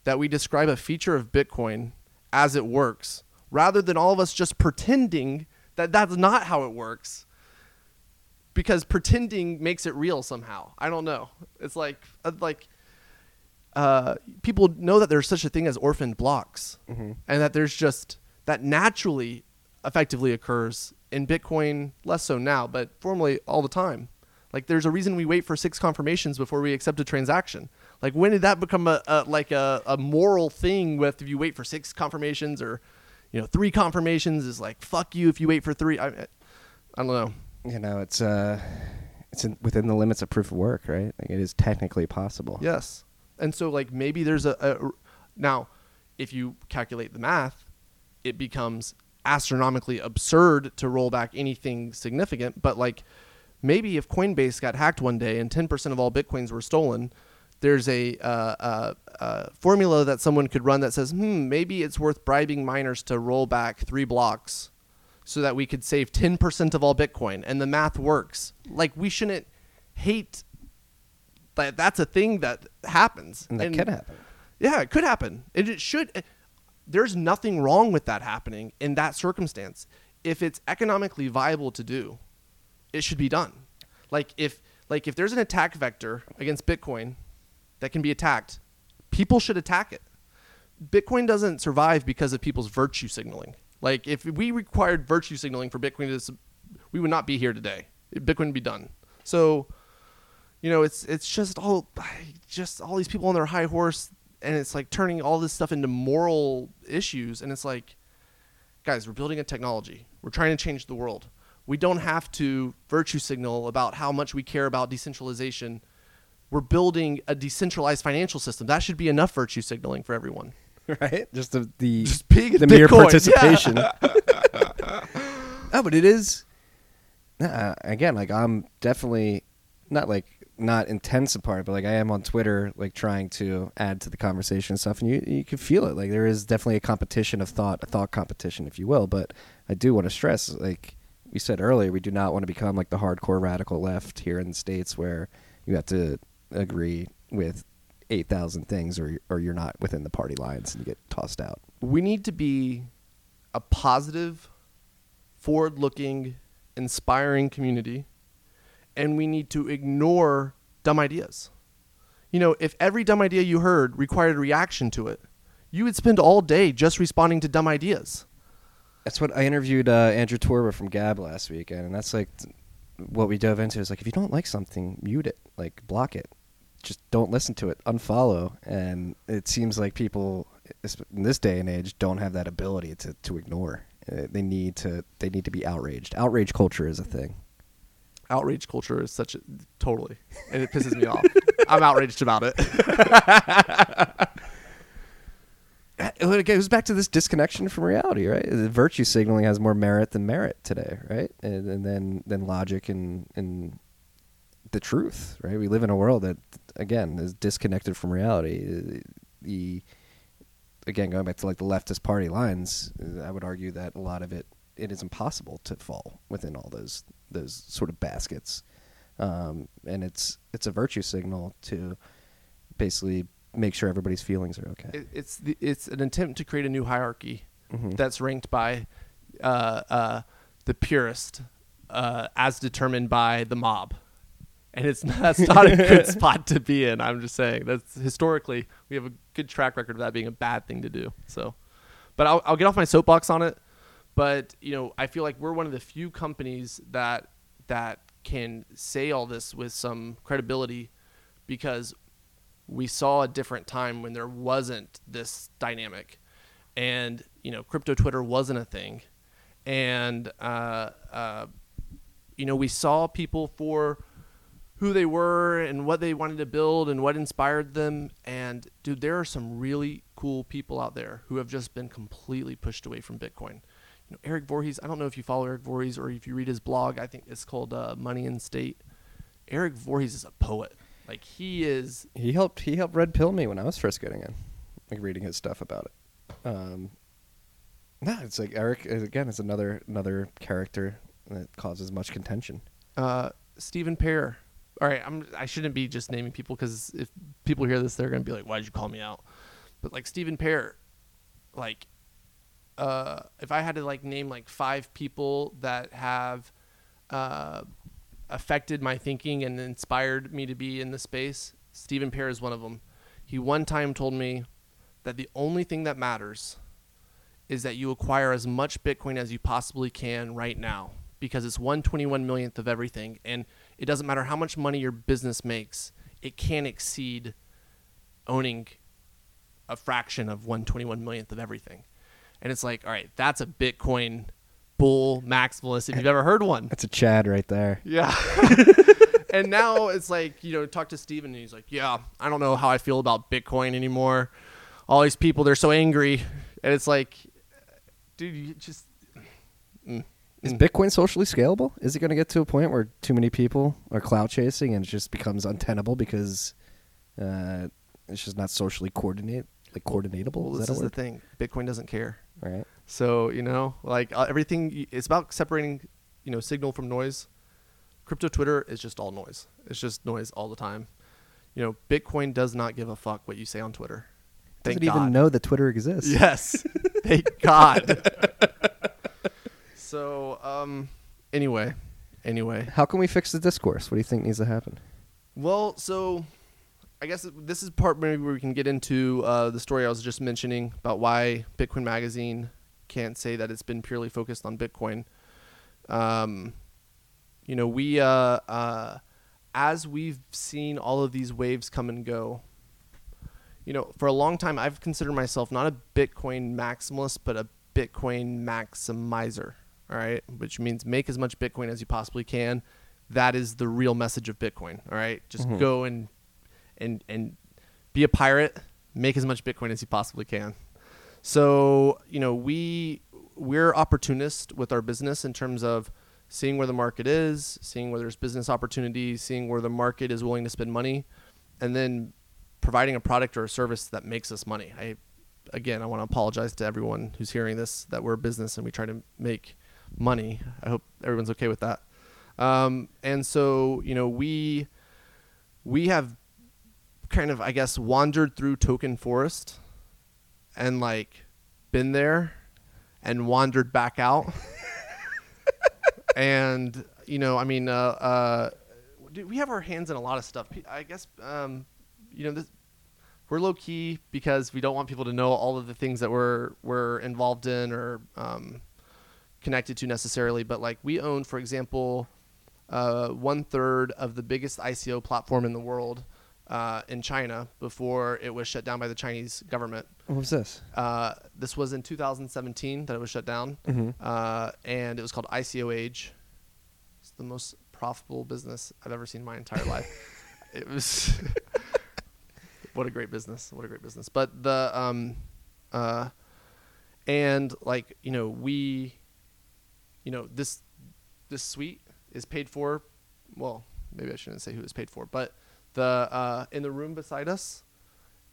that we describe a feature of Bitcoin as it works, rather than all of us just pretending that that's not how it works. Because pretending makes it real somehow. I don't know. It's like uh, like uh, people know that there's such a thing as orphaned blocks, Mm-hmm. and that there's just that naturally, effectively occurs in Bitcoin. Less so now, but formerly all the time. Like there's a reason we wait for six confirmations before we accept a transaction. Like when did that become a, a like a, a moral thing? With if you wait for six confirmations or you know three confirmations is like fuck you if you wait for three. I, I don't know. You know, it's uh, it's in, within the limits of proof of work, right? Like it is technically possible. Yes. And so like maybe there's a, a now if you calculate the math, it becomes astronomically absurd to roll back anything significant, but like maybe if Coinbase got hacked one day and 10% of all bitcoins were stolen, there's a uh, uh, uh, formula that someone could run that says, hmm, maybe it's worth bribing miners to roll back three blocks so that we could save 10% of all Bitcoin. And the math works. Like, we shouldn't hate that that's a thing that happens. And that can happen. Yeah, it could happen. And it should. There's nothing wrong with that happening in that circumstance. If it's economically viable to do, it should be done. Like if like if there's an attack vector against Bitcoin that can be attacked, people should attack it. Bitcoin doesn't survive because of people's virtue signaling. Like if we required virtue signaling for Bitcoin to, we would not be here today. Bitcoin would be done. So, you know, it's it's just all just all these people on their high horse, and it's like turning all this stuff into moral issues. And it's like, guys, we're building a technology. We're trying to change the world. We don't have to virtue signal about how much we care about decentralization. We're building a decentralized financial system. That should be enough virtue signaling for everyone. <laughs> right? Just the the, Just the mere <laughs> participation. <laughs> oh, but it is. Uh, again, like I'm definitely not like not intense apart, but like I am on Twitter, like trying to add to the conversation and stuff, and you you can feel it. Like there is definitely a competition of thought, a thought competition, if you will. But I do want to stress, like we said earlier, we do not want to become like the hardcore radical left here in the states, where you have to agree with eight thousand things, or or you're not within the party lines and you get tossed out. we need to be a positive, forward looking, inspiring community, and we need to ignore dumb ideas. You know, if every dumb idea you heard required a reaction to it, you would spend all day just responding to dumb ideas. That's what I interviewed uh, Andrew Torba from Gab last weekend, and that's like what we dove into. Is like if you don't like something, mute it, like block it, just don't listen to it, unfollow. And it seems like people in this day and age don't have that ability to to ignore. Uh, they need to they need to be outraged. Outrage culture is a thing. Outrage culture is such a totally, and it pisses me off. <laughs> I'm outraged about it. <laughs> It goes back to this disconnection from reality, right? The virtue signaling has more merit than merit today, right? And, and then then logic and and the truth, right? We live in a world that again is disconnected from reality. The again going back to like the leftist party lines, I would argue that a lot of it it is impossible to fall within all those those sort of baskets, um, and it's it's a virtue signal to basically make sure everybody's feelings are okay. it, it's the, it's an attempt to create a new hierarchy Mhm. that's ranked by uh, uh, the purist uh, as determined by the mob and it's that's not a good <laughs> spot to be in i'm just saying. That's historically we have a good track record of that being a bad thing to do so. But i'll, I'll get off my soapbox on it but you know i feel like we're one of the few companies that that can say all this with some credibility because we saw a different time when there wasn't this dynamic. And you know crypto twitter wasn't a thing. And uh, uh, you know we saw people for who they were and what they wanted to build and what inspired them. And dude, there are some really cool people out there who have just been completely pushed away from Bitcoin. You know, Eric Voorhees. I don't know if you follow Eric Voorhees or if you read his blog. I think it's called uh, Money and State. Eric Voorhees is a poet. Like he is. He helped. He helped red pill me when I was first getting in, like reading his stuff about it. Um, no, it's like Eric again. is another another character that causes much contention. Uh, Stephen Pair. All right, I'm. I shouldn't be just naming people because if people hear this, they're gonna be like, "Why'd you call me out?" But like Stephen Pair, like, uh, if I had to like name like five people that have, uh, affected my thinking and inspired me to be in the space, Stephen Pair is one of them. He one time told me that the only thing that matters is that you acquire as much Bitcoin as you possibly can right now because it's 121 millionth of everything. And it doesn't matter how much money your business makes, it can't exceed owning a fraction of 121 millionth of everything. And it's like, all right, that's a Bitcoin bull maximalist if you've ever heard one. That's a Chad right there. Yeah. <laughs> and now it's like, you know, talk to Steven and he's like, yeah, I don't know how I feel about Bitcoin anymore. All these people, they're so angry. And it's like, dude, you just. Mm. Is Bitcoin socially scalable? Is it going to get to a point where too many people are cloud chasing and it just becomes untenable because uh, it's just not socially coordinate like coordinatable? Well, is this that is the thing. Bitcoin doesn't care. Right. So, you know, like uh, everything, it's about separating, you know, signal from noise. Crypto Twitter is just all noise. It's just noise all the time. You know, Bitcoin does not give a fuck what you say on Twitter. Thank Doesn't God. even know that Twitter exists. Yes. <laughs> Thank God. <laughs> so, um, anyway, anyway. How can we fix the discourse? What do you think needs to happen? Well, so I guess this is part maybe where we can get into uh, the story I was just mentioning about why Bitcoin Magazine can't say that it's been purely focused on Bitcoin. Um, you know, we uh, uh, as we've seen all of these waves come and go. You know, for a long time, I've considered myself not a Bitcoin maximalist, but a Bitcoin maximizer. All right, which means make as much Bitcoin as you possibly can. That is the real message of Bitcoin. All right, just Mhm. go and and and be a pirate. Make as much Bitcoin as you possibly can. So you know we we're opportunists with our business in terms of seeing where the market is, seeing where there's business opportunities, seeing where the market is willing to spend money, and then providing a product or a service that makes us money. I again I want to apologize to everyone who's hearing this that we're a business and we try to make money. I hope everyone's okay with that. Um, and so you know we we have kind of I guess wandered through Token Forest and like been there and wandered back out. <laughs> and you know, I mean, uh, uh, dude, we have our hands in a lot of stuff. I guess, um, you know, this, we're low key because we don't want people to know all of the things that we're we're involved in or um, connected to necessarily. But like, we own, for example, uh, one third of the biggest ICO platform in the world. Uh, in China before it was shut down by the Chinese government. What was this? Uh, this was in 2017 that it was shut down, Mm-hmm. uh, and it was called ICO Age. It's the most profitable business I've ever seen in my entire life. <laughs> It was <laughs> what a great business! What a great business! But the um, uh, and like you know we, you know this this suite is paid for. Well, maybe I shouldn't say who is paid for, but the uh, in the room beside us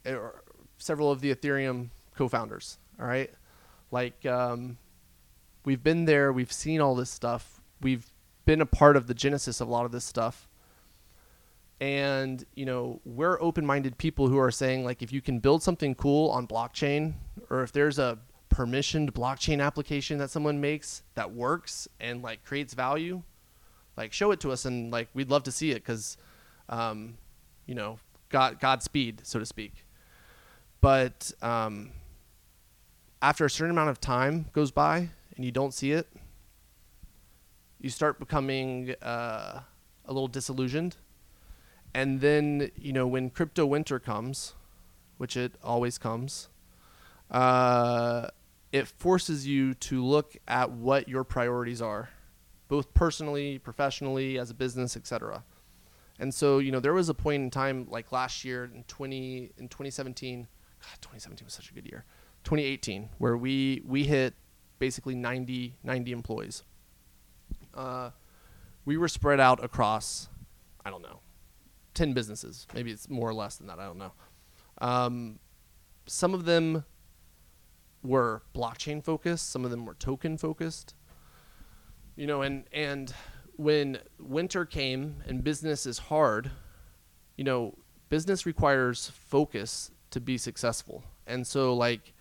are several of the Ethereum co-founders. All right, like um, we've been there, we've seen all this stuff, we've been a part of the genesis of a lot of this stuff, and you know we're open-minded people who are saying like if you can build something cool on blockchain, or if there's a permissioned blockchain application that someone makes that works and like creates value, like show it to us and like we'd love to see it because, um, you know, God Godspeed so to speak but um, after a certain amount of time goes by and you don't see it, you start becoming uh, a little disillusioned. And then, you know, when crypto winter comes, which it always comes, uh, it forces you to look at what your priorities are, both personally, professionally, as a business, etc. And so, you know, there was a point in time like last year in 20 in 2017, God, 2017 was such a good year. 2018 where we we hit basically 90 90 employees. Uh, we were spread out across I don't know 10 businesses. Maybe it's more or less than that, I don't know. Um, some of them were blockchain focused, some of them were token focused. You know, and and when winter came and business is hard, you know, business requires focus to be successful. And so like,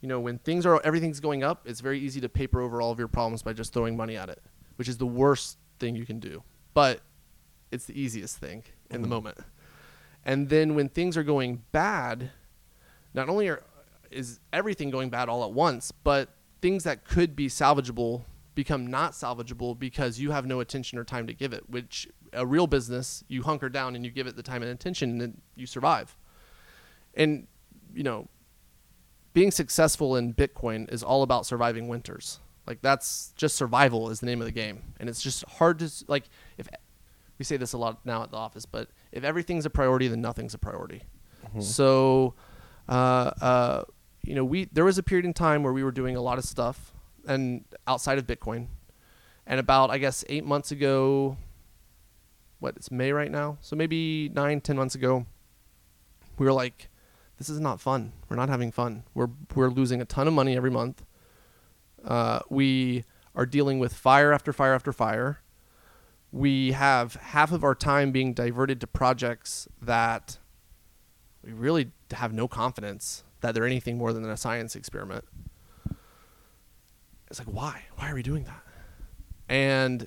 you know, when things are everything's going up, it's very easy to paper over all of your problems by just throwing money at it, which is the worst thing you can do. But it's the easiest thing in the mm-hmm. moment. And then when things are going bad, not only are is everything going bad all at once, but things that could be salvageable become not salvageable because you have no attention or time to give it. Which a real business, you hunker down and you give it the time and attention, and then you survive. And you know, being successful in Bitcoin is all about surviving winters. Like that's just survival is the name of the game, and it's just hard to like if we say this a lot now at the office, but if everything's a priority, then nothing's a priority. So, uh, uh, you know, we there was a period in time where we were doing a lot of stuff and outside of Bitcoin, and about I guess eight months ago, what it's May right now, so maybe nine ten months ago, we were like, this is not fun. We're not having fun. We're we're losing a ton of money every month. Uh, we are dealing with fire after fire after fire. We have half of our time being diverted to projects that we really have no confidence that they're anything more than a science experiment. It's like, why? Why are we doing that? And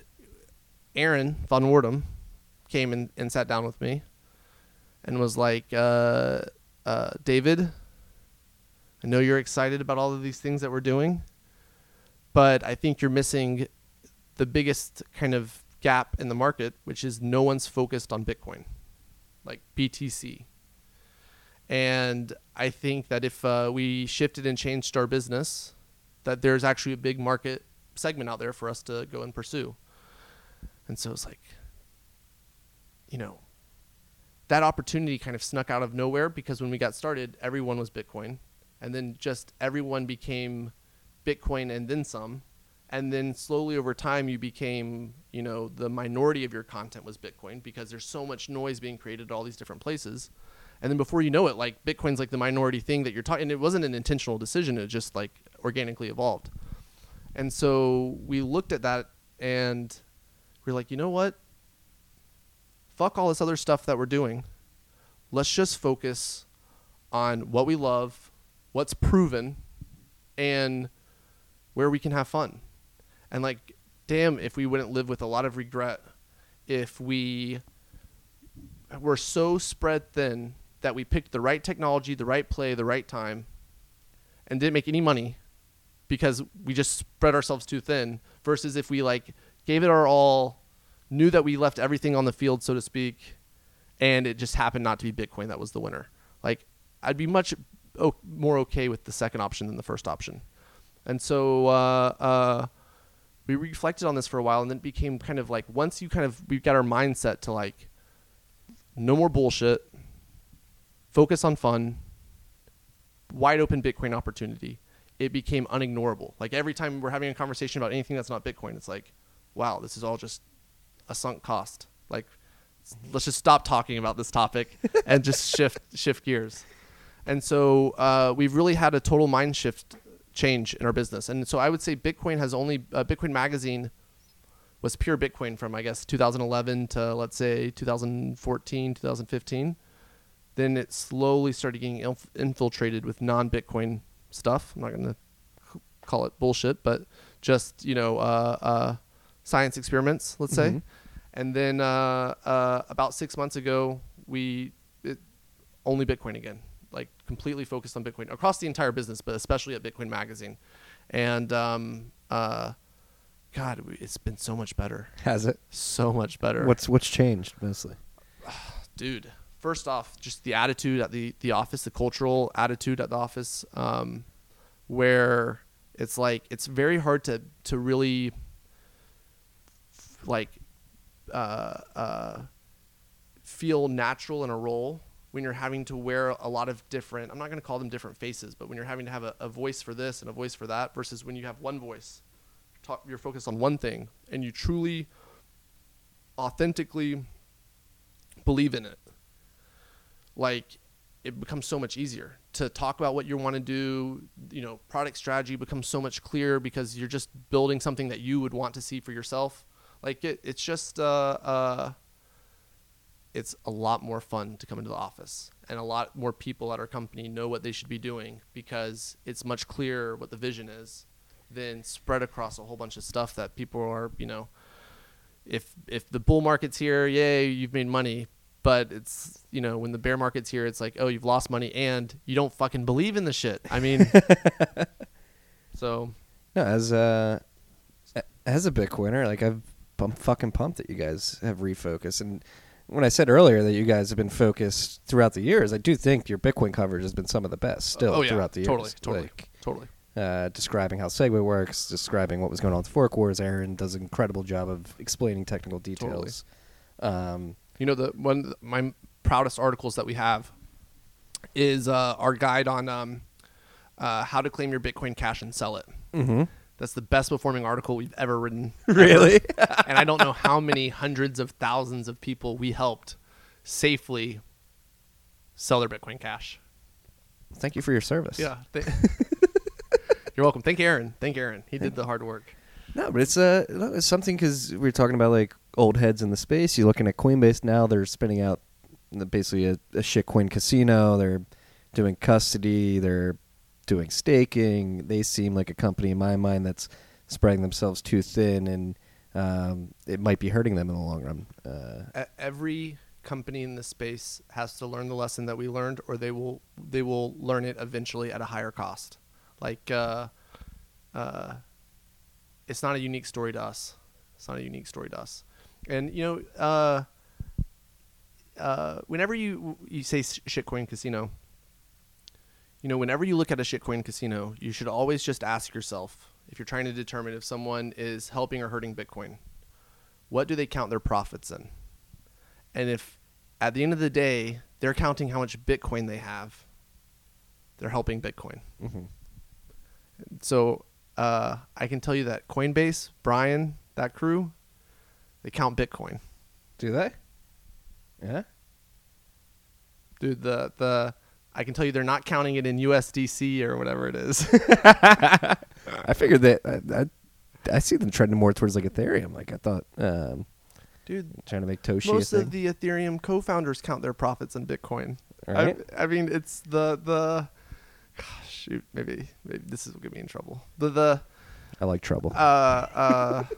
Aaron Van Wirdum came and, and sat down with me and was like, uh, uh, David, I know you're excited about all of these things that we're doing, but I think you're missing the biggest kind of gap in the market, which is no one's focused on Bitcoin, like BTC. And I think that if uh, we shifted and changed our business, that there's actually a big market segment out there for us to go and pursue. And so it's like, you know, that opportunity kind of snuck out of nowhere because when we got started, everyone was Bitcoin. And then just everyone became Bitcoin and then some. And then slowly over time, you became, you know, the minority of your content was Bitcoin because there's so much noise being created at all these different places. And then before you know it, like Bitcoin's like the minority thing that you're talking. And it wasn't an intentional decision; it just like organically evolved. And so we looked at that and we're like, you know what? Fuck all this other stuff that we're doing. Let's just focus on what we love, what's proven, and where we can have fun. And like, damn, if we wouldn't live with a lot of regret if we were so spread thin that we picked the right technology, the right play, the right time, and didn't make any money because we just spread ourselves too thin versus if we like gave it our all knew that we left everything on the field so to speak and it just happened not to be bitcoin that was the winner. Like i'd be much o- more okay with the second option than the first option. And so uh, uh, we reflected on this for a while and then it became kind of like once you kind of we got our mindset to like no more bullshit focus on fun wide open bitcoin opportunity it became unignorable. Like every time we're having a conversation about anything that's not bitcoin it's like wow this is all just a sunk cost. Like let's just stop talking about this topic <laughs> and just shift shift gears. And so uh, we've really had a total mind shift change in our business. And so i would say bitcoin has only uh, bitcoin magazine was pure bitcoin from i guess 2011 to let's say 2014 2015 then it slowly started getting inf- infiltrated with non-bitcoin stuff i'm not going to call it bullshit but just you know uh, uh, science experiments let's say Mhm. and then uh, uh, about six months ago we it, only bitcoin again like completely focused on bitcoin across the entire business but especially at bitcoin magazine and um, uh, god it's been so much better Has it? so much better What's what's changed mostly? <sighs> dude first off just the attitude at the the office the cultural attitude at the office um where it's like it's very hard to to really like uh uh feel natural in a role when you're having to wear a lot of different i'm not going to call them different faces but when you're having to have a, a voice for this and a voice for that versus when you have one voice talk, you're focused on one thing and you truly authentically believe in it like it becomes so much easier to talk about what you want to do. You know product strategy becomes so much clearer because you're just building something that you would want to see for yourself. Like it, it's just uh, uh, it's a lot more fun to come into the office and a lot more people at our company know what they should be doing because it's much clearer what the vision is than spread across a whole bunch of stuff that people are you know if if the bull market's here yay you've made money but it's you know when the bear market's here it's like oh you've lost money and you don't fucking believe in the shit i mean <laughs> so No, as a as a Bitcoiner, like I've I'm fucking pumped that you guys have refocused. And when I said earlier that you guys have been focused throughout the years, I do think your Bitcoin coverage has been some of the best still oh yeah throughout the years. totally totally Like, totally uh, describing how SegWit works, describing what was going on with Fork Wars. Aaron does an incredible job of explaining technical details. Um, You know, the one of my proudest articles that we have is uh, our guide on um, uh, how to claim your Bitcoin Cash and sell it. mm-hmm. That's the best performing article we've ever written. <laughs> Really? <laughs> and I don't know how many hundreds of thousands of people we helped safely sell their Bitcoin Cash. Thank you for your service. Yeah. <laughs> th- You're welcome. Thank Aaron. Thank Aaron. He did the hard work. No, but it's uh, it's something because we are talking about like old heads in the space. You're looking at Coinbase now; they're spinning out basically a, a shitcoin casino. They're doing custody. They're doing staking. They seem like a company in my mind that's spreading themselves too thin, and um, it might be hurting them in the long run. Uh, Every company in the space has to learn the lesson that we learned, or they will they will learn it eventually at a higher cost. Like, uh, uh, it's not a unique story to us. It's not a unique story to us. And you know, uh, uh, whenever you you say shitcoin casino, you know, whenever you look at a shitcoin casino, you should always just ask yourself if you're trying to determine if someone is helping or hurting Bitcoin, what do they count their profits in? And if at the end of the day they're counting how much Bitcoin they have, they're helping Bitcoin. mhm. So uh, I can tell you that Coinbase, Brian, that crew, they count Bitcoin. Do they? Yeah. Dude, the the I can tell you they're not counting it in USDC or whatever it is. <laughs> I figured that I, I, I see them trending more towards like Ethereum. Like I thought, um, Dude, trying to make Toshi. most of the Ethereum co-founders count their profits in Bitcoin. Right. I, I mean, it's the the gosh, shoot, maybe maybe this is will get me in trouble. The the I like trouble. uh uh <laughs>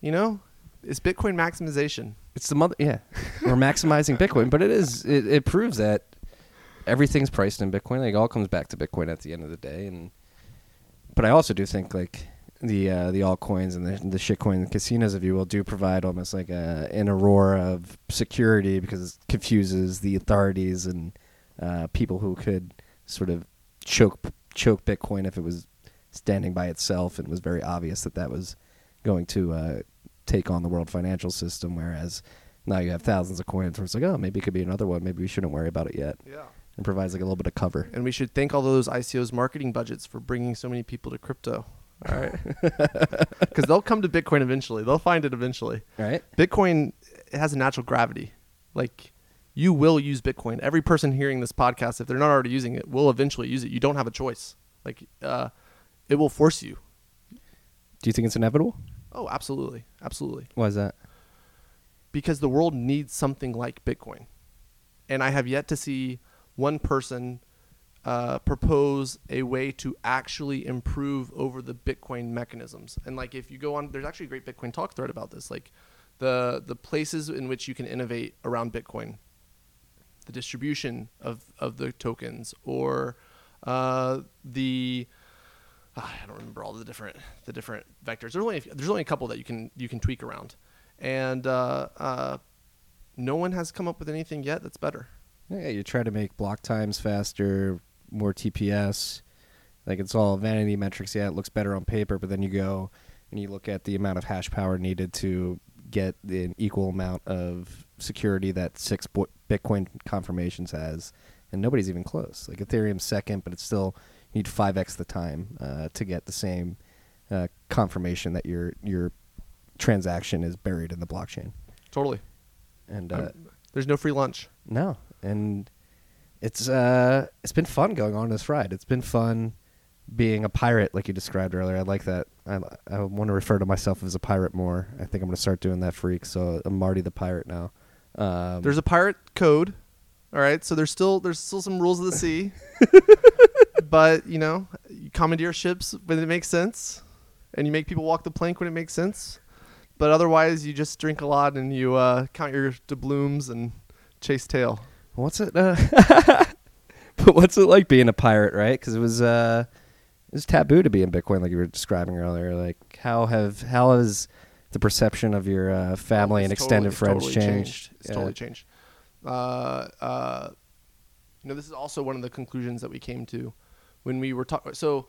you know, it's Bitcoin maximization. It's the mother. Yeah, we're maximizing <laughs> Bitcoin, but it is. It, it proves that everything's priced in Bitcoin. Like it all comes back to Bitcoin at the end of the day. And but I also do think like the uh, the altcoins and the the shitcoin casinos, if you will, do provide almost like a an aurora of security because it confuses the authorities and uh, people who could sort of choke choke Bitcoin if it was standing by itself and was very obvious that that was going to uh, take on the world financial system. Whereas now you have thousands of coins where it's like, oh, maybe it could be another one. Maybe we shouldn't worry about it yet. Yeah. It provides like a little bit of cover. And we should thank all those ICOs marketing budgets for bringing so many people to crypto. All right. <laughs> Because they'll come to Bitcoin eventually. They'll find it eventually. Right? Bitcoin it has a natural gravity. Like you will use Bitcoin. Every person hearing this podcast, if they're not already using it, will eventually use it. You don't have a choice. Like uh, it will force you. Do you think it's inevitable? Oh, absolutely, absolutely. Why is that? Because the world needs something like Bitcoin, and I have yet to see one person uh, propose a way to actually improve over the Bitcoin mechanisms. And like, if you go on, there's actually a great Bitcoin talk thread about this. Like, the the places in which you can innovate around Bitcoin, the distribution of of the tokens, or uh, the ah, I don't remember all the different the different vectors. There's only a few- there's only a couple that you can you can tweak around, and uh, uh, no one has come up with anything yet that's better. Yeah, you try to make block times faster, more TPS. Like it's all vanity metrics. Yeah, it looks better on paper, but then you go and you look at the amount of hash power needed to get an equal amount of security that six bo- Bitcoin confirmations has, and nobody's even close. Like Ethereum's second, but it's still you need five x the time uh, to get the same uh, confirmation that your your transaction is buried in the blockchain. Totally. And uh, There's no free lunch. no, and it's uh it's been fun going on this ride. It's been fun being a pirate, like you described earlier. I like that. I I want to refer to myself as a pirate more. I think I'm going to start doing that freak. So I'm Marty the pirate now. Um, There's a pirate code. All right, so there's still there's still some rules of the sea, <laughs> but you know, you commandeer ships when it makes sense, and you make people walk the plank when it makes sense. But otherwise, you just drink a lot and you uh, count your doubloons and chase tail. what's it? Uh, <laughs> but what's it like being a pirate, right? Because it was uh it was taboo to be in Bitcoin, like you were describing earlier. Like how have how has the perception of your uh, family and extended totally- friends totally changed? It's Yeah. totally changed. Uh, uh, you know, this is also one of the conclusions that we came to when we were talking. So, all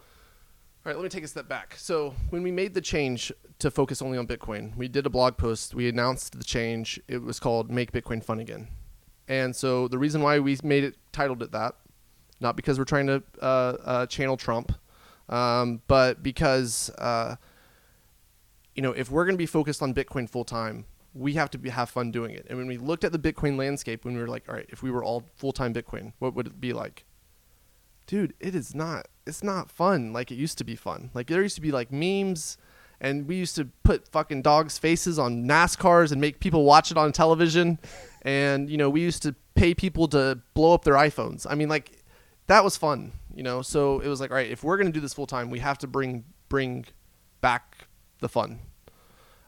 right, let me take a step back. So, when we made the change to focus only on Bitcoin, we did a blog post. We announced the change. It was called "Make Bitcoin Fun Again," and so the reason why we made it titled it that, not because we're trying to uh, uh, channel Trump, um, but because. Uh, you know, if we're going to be focused on Bitcoin full time, we have to be, have fun doing it. And when we looked at the Bitcoin landscape, when we were like, all right, if we were all full time Bitcoin, what would it be like? Dude, it is not. It's not fun like it used to be fun. Like there used to be like memes, and we used to put fucking dogs' faces on NASCARs and make people watch it on television, and you know we used to pay people to blow up their iPhones. I mean, like that was fun, you know. So it was like, all right, if we're gonna do this full time, we have to bring bring back the fun.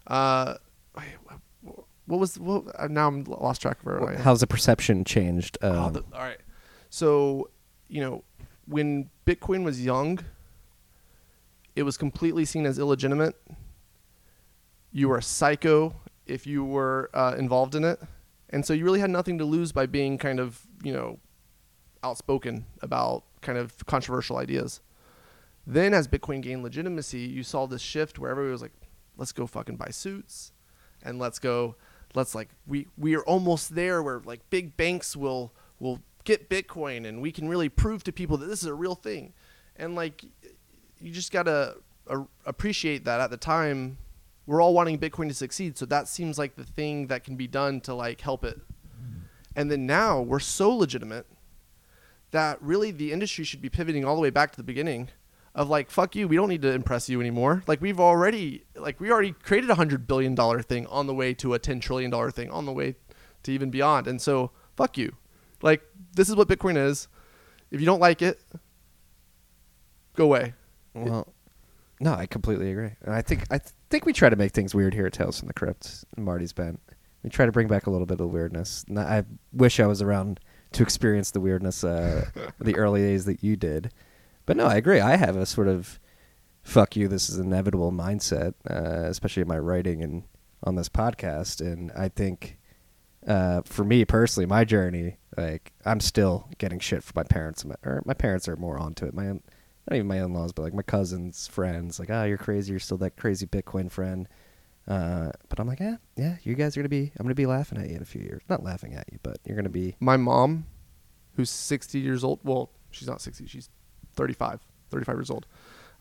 Uh, what was what? uh, Now I'm lost track of where I. How's the perception changed? Oh, Um, the- all right. So, you know, when Bitcoin was young, it was completely seen as illegitimate. You were a psycho if you were uh, involved in it. And so you really had nothing to lose by being kind of, you know, outspoken about kind of controversial ideas. Then, as Bitcoin gained legitimacy, you saw this shift where everybody was like, let's go fucking buy suits and let's go let's like we we are almost there where like big banks will will get bitcoin and we can really prove to people that this is a real thing. And like you just got to uh, appreciate that at the time we're all wanting bitcoin to succeed. So that seems like the thing that can be done to like help it. And then now we're so legitimate that really the industry should be pivoting all the way back to the beginning of like fuck you we don't need to impress you anymore like we've already like we already created a hundred billion dollar thing on the way to a 10 trillion dollar thing on the way to even beyond and so fuck you like this is what bitcoin is if you don't like it go away well, no, I completely agree, and I think I th- think we try to make things weird here at Tales from the Crypt. Marty's been. We try to bring back a little bit of weirdness. I wish I was around to experience the weirdness uh, the early days that you did. But no, I agree. I have a sort of fuck you, this is inevitable mindset, uh, especially in my writing and on this podcast. And I think uh, for me personally, my journey, like I'm still getting shit from my parents. My, or my parents are more onto it. My not even my in-laws, but like my cousins, friends, like, oh, you're crazy. You're still that crazy Bitcoin friend. Uh, but I'm like, yeah, yeah, you guys are gonna be. I'm gonna be laughing at you in a few years. Not laughing at you, but you're gonna be. my mom who's 60 years old well she's not 60 she's 35 35 years old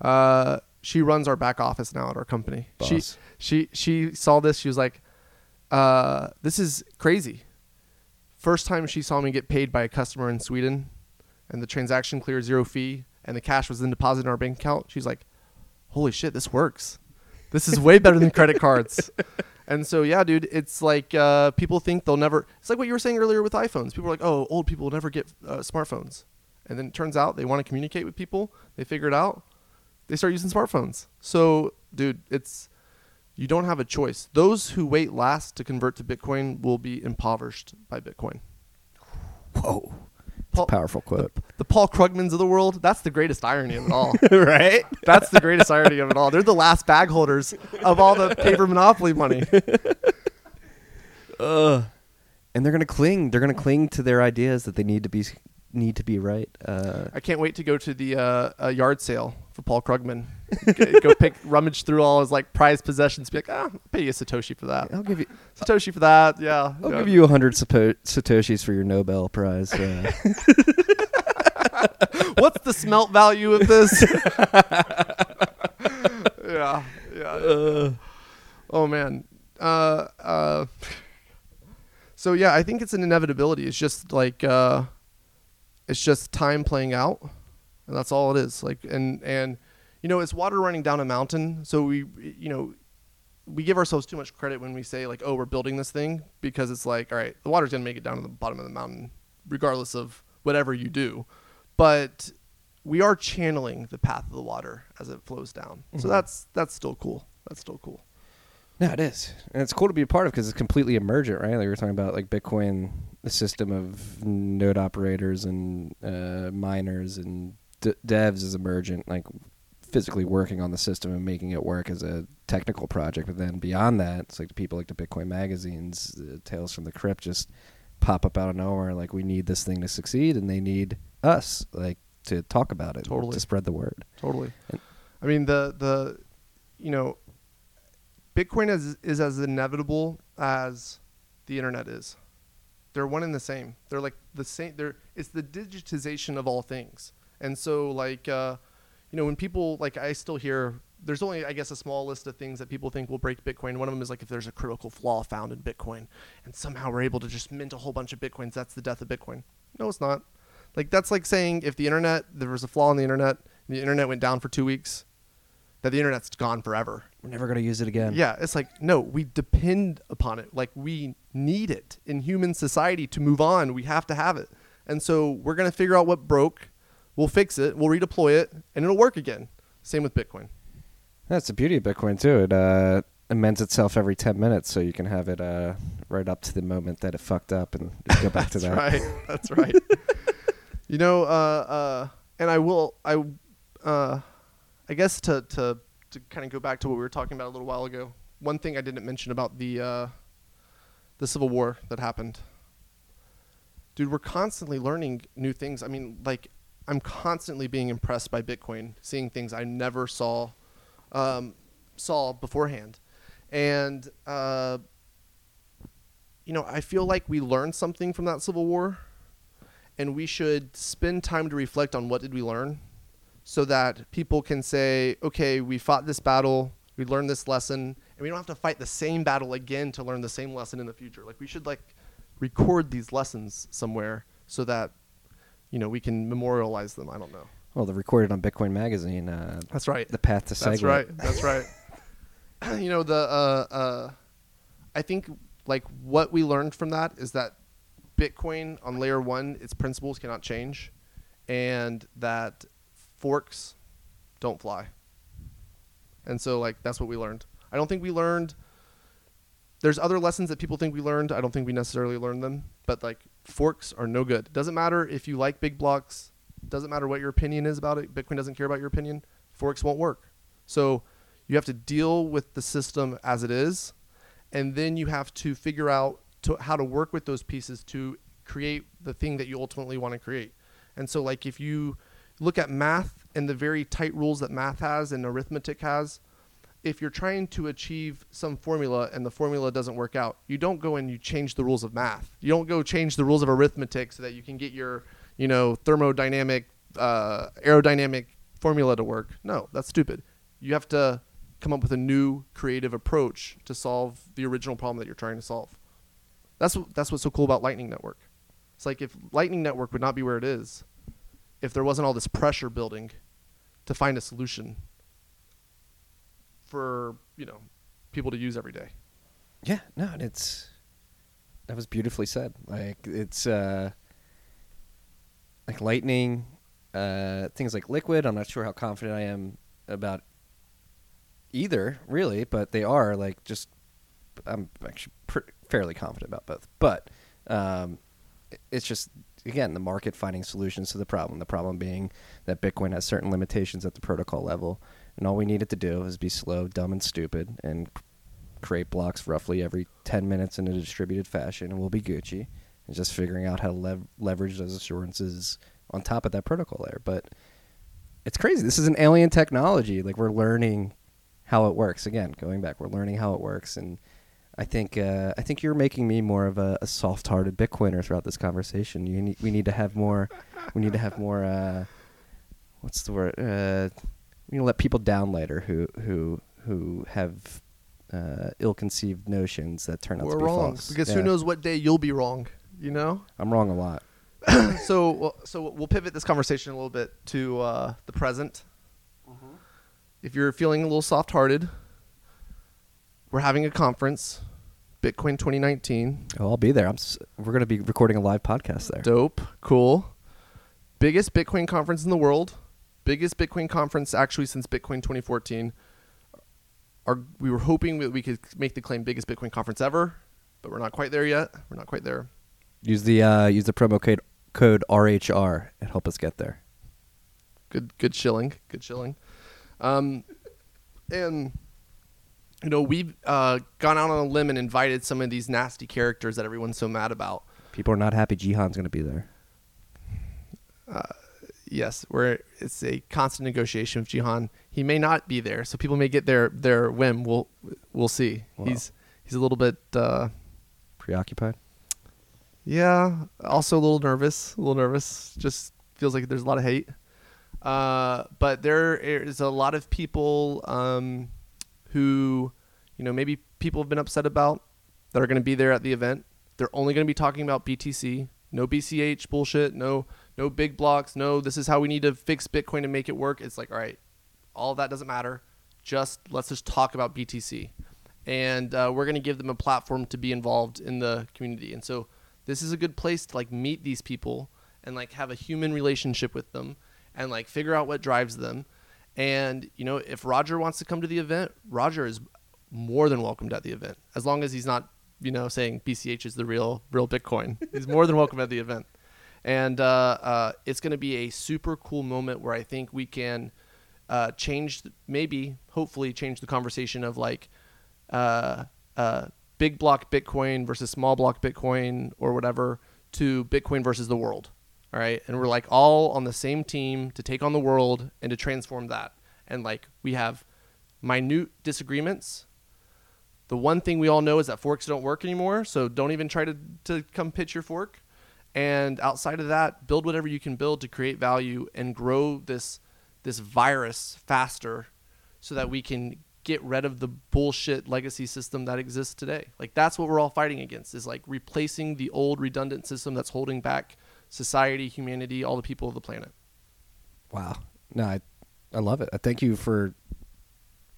uh, she runs our back office now at our company she Boss. she she saw this she was like uh, this is crazy first time she saw me get paid by a customer in sweden and the transaction cleared zero fee and the cash was then deposited in our bank account she's like holy shit this works this is way better than credit <laughs> cards and so yeah, dude, it's like uh, people think they'll never. It's like what you were saying earlier with iPhones. People are like, "Oh, old people will never get uh, smartphones," and then it turns out they want to communicate with people. They figure it out. They start using smartphones. So, dude, it's you don't have a choice. Those who wait last to convert to Bitcoin will be impoverished by Bitcoin. Whoa, Paul, powerful quote. the, the Paul Krugmans of the world. That's the greatest irony of it all. <laughs> right? That's the greatest irony of it all. They're the last bag holders of all the paper monopoly money. <laughs> And they're gonna cling. They're gonna cling to their ideas that they need to be need to be right. Uh, I can't wait to go to the uh, uh, yard sale for Paul Krugman. <laughs> G- go pick, rummage through all his like prized possessions. Be like, ah, I'll pay you a satoshi for that. I'll give you <laughs> Satoshi for that. Yeah. I'll yeah. give you a hundred sapo- satoshis for your Nobel Prize. Uh, <laughs> What's the smelt value of this? yeah. Yeah. oh man. Uh. Uh. So yeah, I think it's an inevitability. It's just like uh, it's just time playing out, and that's all it is. Like and and you know, it's water running down a mountain. So we you know we give ourselves too much credit when we say like, oh, we're building this thing because it's like, all right, the water's gonna make it down to the bottom of the mountain, regardless of whatever you do. But we are channeling the path of the water as it flows down. So Mhm. that's that's still cool. That's still cool. no, it is, and it's cool to be a part of because it's completely emergent, right? Like we were talking about, like Bitcoin, the system of node operators and uh, miners and d- devs is emergent, like physically working on the system and making it work as a technical project. But then beyond that, it's like the people like the Bitcoin magazines, uh, Tales from the Crypt, just pop up out of nowhere. Like we need this thing to succeed, and they need us, like to talk about it, Totally. to spread the word. Totally. And- I mean the the you know Bitcoin is is as inevitable as the internet is. They're one and the same. They're like the same they're it's the digitization of all things. And so like uh you know when people like I still hear there's only I guess a small list of things that people think will break Bitcoin. One of them is like if there's a critical flaw found in Bitcoin and somehow we're able to just mint a whole bunch of Bitcoins, that's the death of Bitcoin. No, it's not. Like that's like saying if the internet there was a flaw in the internet, the internet went down for two weeks, that the internet's gone forever. We're never gonna use it again. Yeah, it's like no, we depend upon it. Like we need it in human society to move on. We have to have it, and so we're gonna figure out what broke. We'll fix it. We'll redeploy it, and it'll work again. Same with Bitcoin. That's the beauty of Bitcoin too. It uh, amends itself every ten minutes, so you can have it uh, right up to the moment that it fucked up and go back to <laughs> That's that. right. That's right. you know, uh, uh, and I will. I, uh, I guess to to to kind of go back to what we were talking about a little while ago. One thing I didn't mention about the uh, the Civil War that happened. Dude, we're constantly learning new things. I mean, like I'm constantly being impressed by Bitcoin, seeing things I never saw um, saw beforehand, and uh, you know, I feel like we learned something from that Civil War, and we should spend time to reflect on what did we learn, so that people can say, okay, we fought this battle, we learned this lesson, and we don't have to fight the same battle again to learn the same lesson in the future. Like we should like record these lessons somewhere so that you know we can memorialize them. I don't know. Well, the recorded on Bitcoin Magazine. Uh, That's right. the path to That's right. That's right. <laughs> you know the uh, uh, I think like what we learned from that is that Bitcoin on layer one, its principles cannot change, and that forks don't fly. And so like that's what we learned. I don't think we learned. There's other lessons that people think we learned. I don't think we necessarily learned them. But like forks are no good. Doesn't matter if you like big blocks. Doesn't matter what your opinion is about it. Bitcoin doesn't care about your opinion. Forks won't work. So you have to deal with the system as it is, and then you have to figure out to, how to work with those pieces to create the thing that you ultimately want to create. And so, like if you look at math and the very tight rules that math has and arithmetic has, if you're trying to achieve some formula and the formula doesn't work out, you don't go and you change the rules of math. You don't go change the rules of arithmetic so that you can get your, you know, thermodynamic, uh, aerodynamic formula to work. No, that's stupid. You have to come up with a new creative approach to solve the original problem that you're trying to solve. That's that's what's so cool about Lightning Network. It's like if Lightning Network would not be where it is, if there wasn't all this pressure building to find a solution for you know people to use every day. Yeah, no, and it's that was beautifully said. Like it's uh like lightning, uh things like liquid. I'm not sure how confident I am about either, really, but they are like just I'm actually pr- fairly confident about both. But um it's just again the market finding solutions to the problem. The problem being that Bitcoin has certain limitations at the protocol level, and all we needed to do is be slow, dumb, and stupid, and create blocks roughly every 10 minutes in a distributed fashion and we'll be Gucci. and just figuring out how to lev- leverage those assurances on top of that protocol layer. But it's crazy. This is an alien technology. Like we're learning how it works. Again, going back, we're learning how it works, and I think uh, I think you're making me more of a, a soft-hearted Bitcoiner throughout this conversation. You need, we need to have more. We need to have more. Uh, what's the word? Uh, we need to let people down later who who who have uh, ill-conceived notions that turn out We're to be wrong false. because Yeah. who knows what day you'll be wrong. You know. I'm wrong a lot. <coughs> so well, so we'll pivot this conversation a little bit to uh, the present. If you're feeling a little soft-hearted, we're having a conference, Bitcoin 2019. Oh, I'll be there. I'm. S- we're going to be recording a live podcast there. Dope, cool. Biggest Bitcoin conference in the world. Biggest Bitcoin conference actually since Bitcoin 2014. Our, we were hoping that we could make the claim biggest Bitcoin conference ever, but we're not quite there yet. We're not quite there. Use the uh, use the promo code code RHR and help us get there. good good shilling good shilling um and you know we've uh gone out on a limb and invited some of these nasty characters that everyone's so mad about People are not happy. Jihan's going to be there. Yes we're it's a constant negotiation with jihan he may not be there so people may get their their whim we'll we'll see Wow. he's he's a little bit uh Preoccupied. Yeah, also a little nervous. A little nervous. Just feels like there's a lot of hate. Uh, but there is a lot of people um, who, you know, maybe people have been upset about that are going to be there at the event. They're only going to be talking about BTC. No BCH bullshit. No, no big blocks. No, this is how we need to fix Bitcoin to make it work. It's like, all right, all that doesn't matter. Just let's just talk about BTC, and uh, we're going to give them a platform to be involved in the community. And so this is a good place to like meet these people and like have a human relationship with them and like figure out what drives them. And you know, if Roger wants to come to the event, Roger is more than welcomed at the event as long as he's not, you know, saying BCH is the real real Bitcoin. he's more than welcome at the event. And uh, uh, it's going to be a super cool moment where I think we can uh, change, maybe, hopefully, change the conversation of like uh, uh, big block Bitcoin versus small block Bitcoin or whatever to Bitcoin versus the world. All right. And we're like all on the same team to take on the world and to transform that. And like we have minute disagreements. The one thing we all know is that forks don't work anymore. So don't even try to, to come pitch your fork. And outside of that, build whatever you can build to create value and grow this this virus faster so that we can get rid of the bullshit legacy system that exists today. Like that's what we're all fighting against is like replacing the old redundant system that's holding back society, humanity, all the people of the planet. Wow. No, I, I love it. I thank you for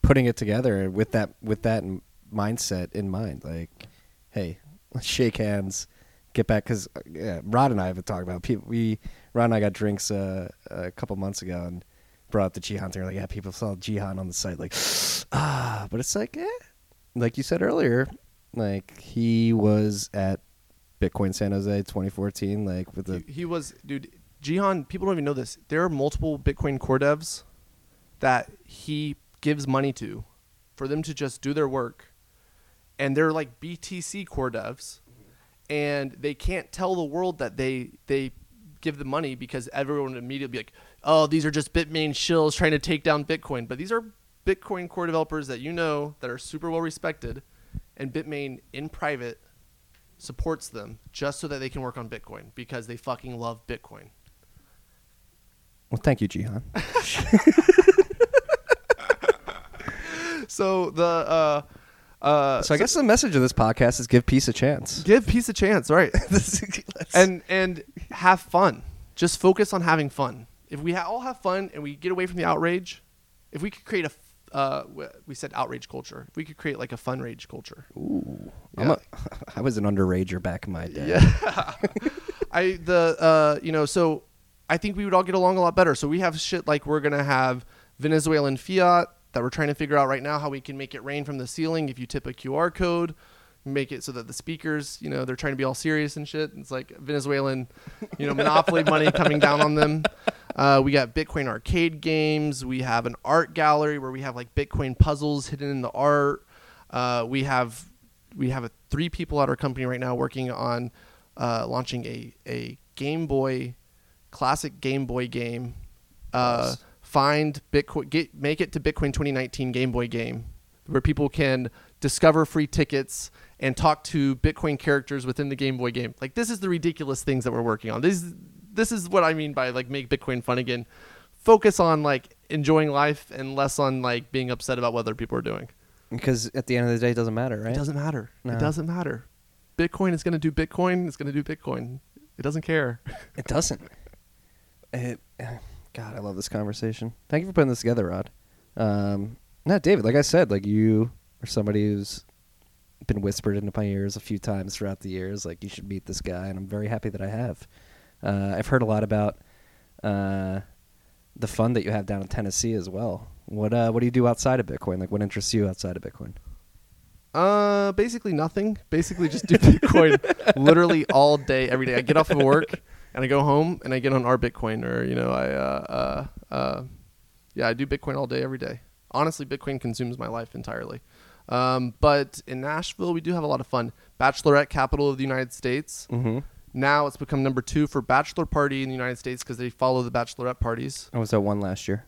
putting it together with that with that mindset in mind. Like, hey, let's <laughs> shake hands, get back because yeah, Rod and I have been talking about people. We Rod and I got drinks uh, a couple months ago and brought up the Jihan thing. Like, yeah, people saw Jihan on the site, like, <gasps> ah, but it's like, eh, like you said earlier, like he was at Bitcoin San Jose 2014, like with the he, he was dude Jihan, people don't even know this. There are multiple Bitcoin core devs that he gives money to for them to just do their work. And they're like BTC core devs. And they can't tell the world that they they give the money because everyone would immediately be like, "Oh, these are just Bitmain shills trying to take down Bitcoin." But these are Bitcoin core developers that you know that are super well respected and Bitmain in private supports them just so that they can work on Bitcoin because they fucking love Bitcoin. well, thank you, Jihan. <laughs> So the uh uh So I guess the message of this podcast is give peace a chance. give peace a chance, right? <laughs> and and have fun. Just focus on having fun. If we ha- all have fun and we get away from the outrage, if we could create a uh, we said outrage culture. If we could create like a fun rage culture. Ooh, I'm a, <laughs> I was an underrager back in my day. Yeah. <laughs> I the uh you know so I think we would all get along a lot better. So we have shit like we're gonna have Venezuelan fiat that we're trying to figure out right now how we can make it rain from the ceiling if you tip a QR code. Make it so that the speakers, you know, they're trying to be all serious and shit. It's like Venezuelan, you know, monopoly <laughs> money coming down on them. Uh, we got Bitcoin arcade games. We have an art gallery where we have like Bitcoin puzzles hidden in the art. Uh, we have we have a, three people at our company right now working on uh, launching a a Game Boy, classic Game Boy game. Uh, Nice. Find Bitcoin, get make it to Bitcoin 2019 Game Boy game, where people can discover free tickets and talk to Bitcoin characters within the Game Boy game. Like this is the ridiculous things that we're working on. This this is what I mean by like make Bitcoin fun again. Focus on like enjoying life and less on like being upset about what other people are doing. Because at the end of the day, it doesn't matter, right? It doesn't matter. No. It doesn't matter. Bitcoin is going to do Bitcoin. It's going to do Bitcoin. It doesn't care. It doesn't. It, God, I love this conversation. Thank you for putting this together, Rod. Um, no, David, like I said, like you are somebody who's been whispered into my ears a few times throughout the years. Like you should meet this guy, and I'm very happy that I have. Uh, I've heard a lot about uh, the fun that you have down in Tennessee as well. What uh, what do you do outside of Bitcoin? Like, what interests you outside of Bitcoin? Uh, basically nothing. Basically just do Bitcoin <laughs> literally all day, every day. I get off of work and I go home and I get on our Bitcoin or, you know, I, uh, uh, uh, yeah, I do Bitcoin all day, every day. Honestly, Bitcoin consumes my life entirely. Um, but in Nashville, we do have a lot of fun. Bachelorette capital of the United States. Mm-hmm. Now it's become number two for bachelor party in the United States because they follow the bachelorette parties. I was at one last year.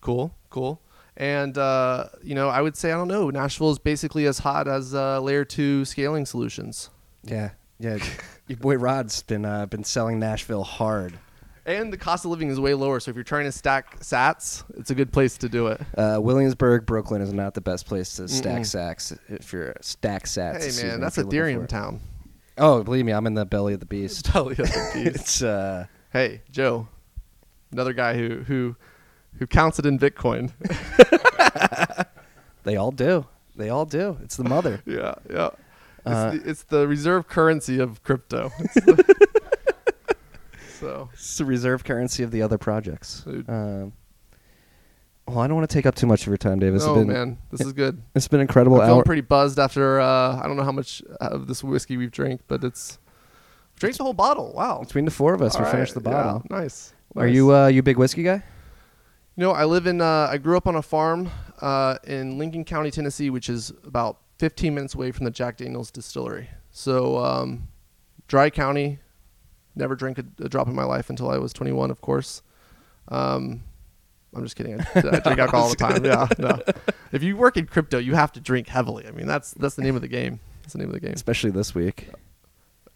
Cool, cool. And uh, you know, I would say I don't know. Nashville is basically as hot as uh, layer two scaling solutions, Yeah, yeah. <laughs> Your boy Rod's been uh, been selling Nashville hard. and the cost of living is way lower. So if you're trying to stack Sats, it's a good place to do it. Uh, Williamsburg, Brooklyn is not the best place to stack Mm-mm. sacks if you're stack sats. hey man, that's if you're looking Ethereum town. Oh, believe me, I'm in the belly of the beast. <laughs> Belly of the <laughs> beast. it's uh, hey, Joe, another guy who who who counts it in Bitcoin. they all do. They all do. It's the mother. yeah, yeah. It's, Uh, the, it's the reserve currency of crypto. <laughs> It's the- <laughs> so It's the reserve currency of the other projects. Um, well, I don't want to take up too much of your time, Davis. oh been, man, this is good. <laughs> It's been incredible I'm pretty buzzed after uh, I don't know how much of this whiskey we've drank, but it's drank the whole bottle. Wow. Between the four of us, All we finished the right, yeah, bottle. nice. Are nice. you uh, you a big whiskey guy? You know, I live in. Uh, I grew up on a farm uh, in Lincoln County, Tennessee, which is about 15 minutes away from the Jack Daniel's distillery. So, um, dry county. Never drank a, a drop in my life until I was 21, of course. Um, I'm just kidding. I, I <laughs> drink alcohol all the time. Yeah, no. If you work in crypto, you have to drink heavily. I mean, that's that's the name of the game. That's the name of the game. Especially this week.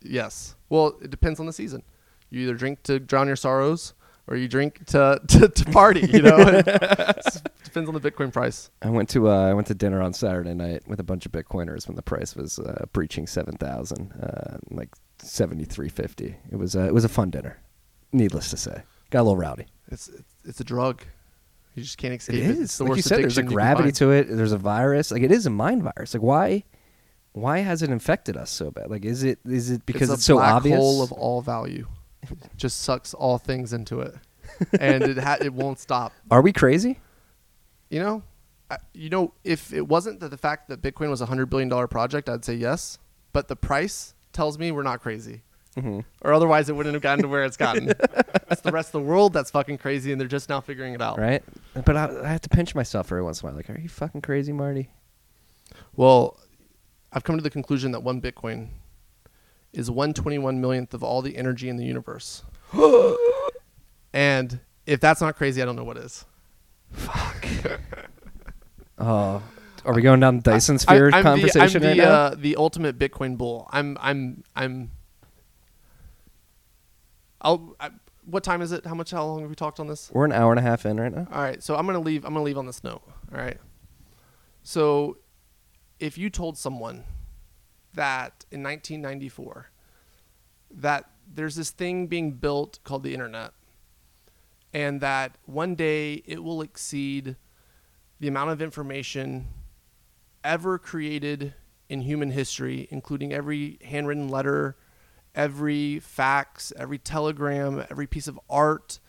Yes. Well, it depends on the season. You either drink to drown your sorrows, or you drink to <laughs> to, to party. You know, it <laughs> depends on the Bitcoin price. I went to uh, I went to dinner on Saturday night with a bunch of Bitcoiners when the price was uh, breaching seven thousand, uh, like seventy three fifty. It was uh, it was a fun dinner. Needless to say, got a little rowdy. It's it's, it's a drug. You just can't escape It it. is It's the like you worst said. There's a addiction you can gravity to it. There's a virus. Like it is a mind virus. Like why why has it infected us so bad? Like is it is it because it's, it's, a so black obvious? hole of all value. Just sucks all things into it, and it ha- it won't stop. <laughs> Are we crazy? You know, I, you know, if it wasn't that the fact that Bitcoin was a hundred billion dollar project, I'd say yes. But the price tells me we're not crazy. Mm-hmm. or otherwise it wouldn't have gotten to where it's gotten. <laughs> it's the rest of the world that's fucking crazy, and they're just now figuring it out. Right? But I, I have to pinch myself every once in a while. Like, are you fucking crazy, Marty? Well, I've come to the conclusion that one Bitcoin is one twenty one millionth of all the energy in the universe. <gasps> and if that's not crazy, I don't know what is. Oh, <laughs> are we going down the Dyson I- sphere I'm conversation the, I'm right the, now? Uh, the ultimate Bitcoin bull. I'm I'm I'm. I'll. I, what time is it? How much? How long have we talked on this? We're an hour and a half in right now. All right, so I'm gonna leave. I'm gonna leave on this note. All right. So, if you told someone that in 1994 that there's this thing being built called the internet, and that one day it will exceed the amount of information ever created in human history, including every handwritten letter, every fax, every telegram, every piece of art,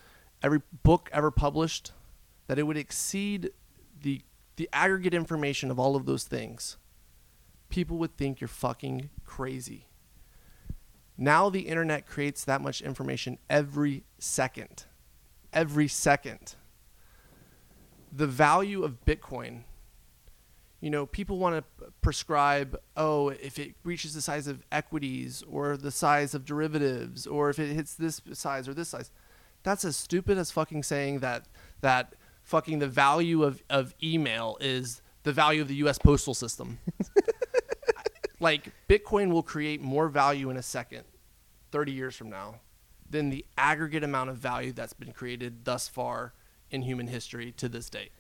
every book ever published, that it would exceed the the aggregate information of all of those things. People would think you're fucking crazy. Now the internet creates that much information every second. Every second. The value of Bitcoin you know, people want to prescribe, oh, if it reaches the size of equities or the size of derivatives or if it hits this size or this size. That's as stupid as fucking saying that that fucking the value of, of email is the value of the US postal system. <laughs> like Bitcoin will create more value in a second 30 years from now than the aggregate amount of value that's been created thus far in human history to this date.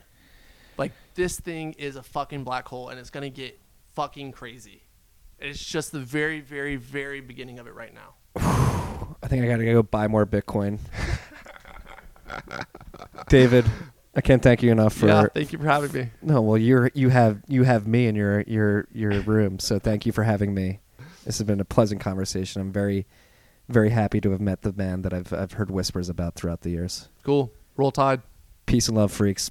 Like this thing is a fucking black hole and it's to get fucking crazy. It's just the very very very beginning of it right now. <sighs> I think I gotta go buy more Bitcoin. <laughs> David, I can't thank you enough for. yeah, thank you for having me. no, well, you're you have you have me in your your your room, so thank you for having me. This has been a pleasant conversation. I'm very very happy to have met the man that I've I've heard whispers about throughout the years. Cool. Roll Tide. Peace and love, freaks.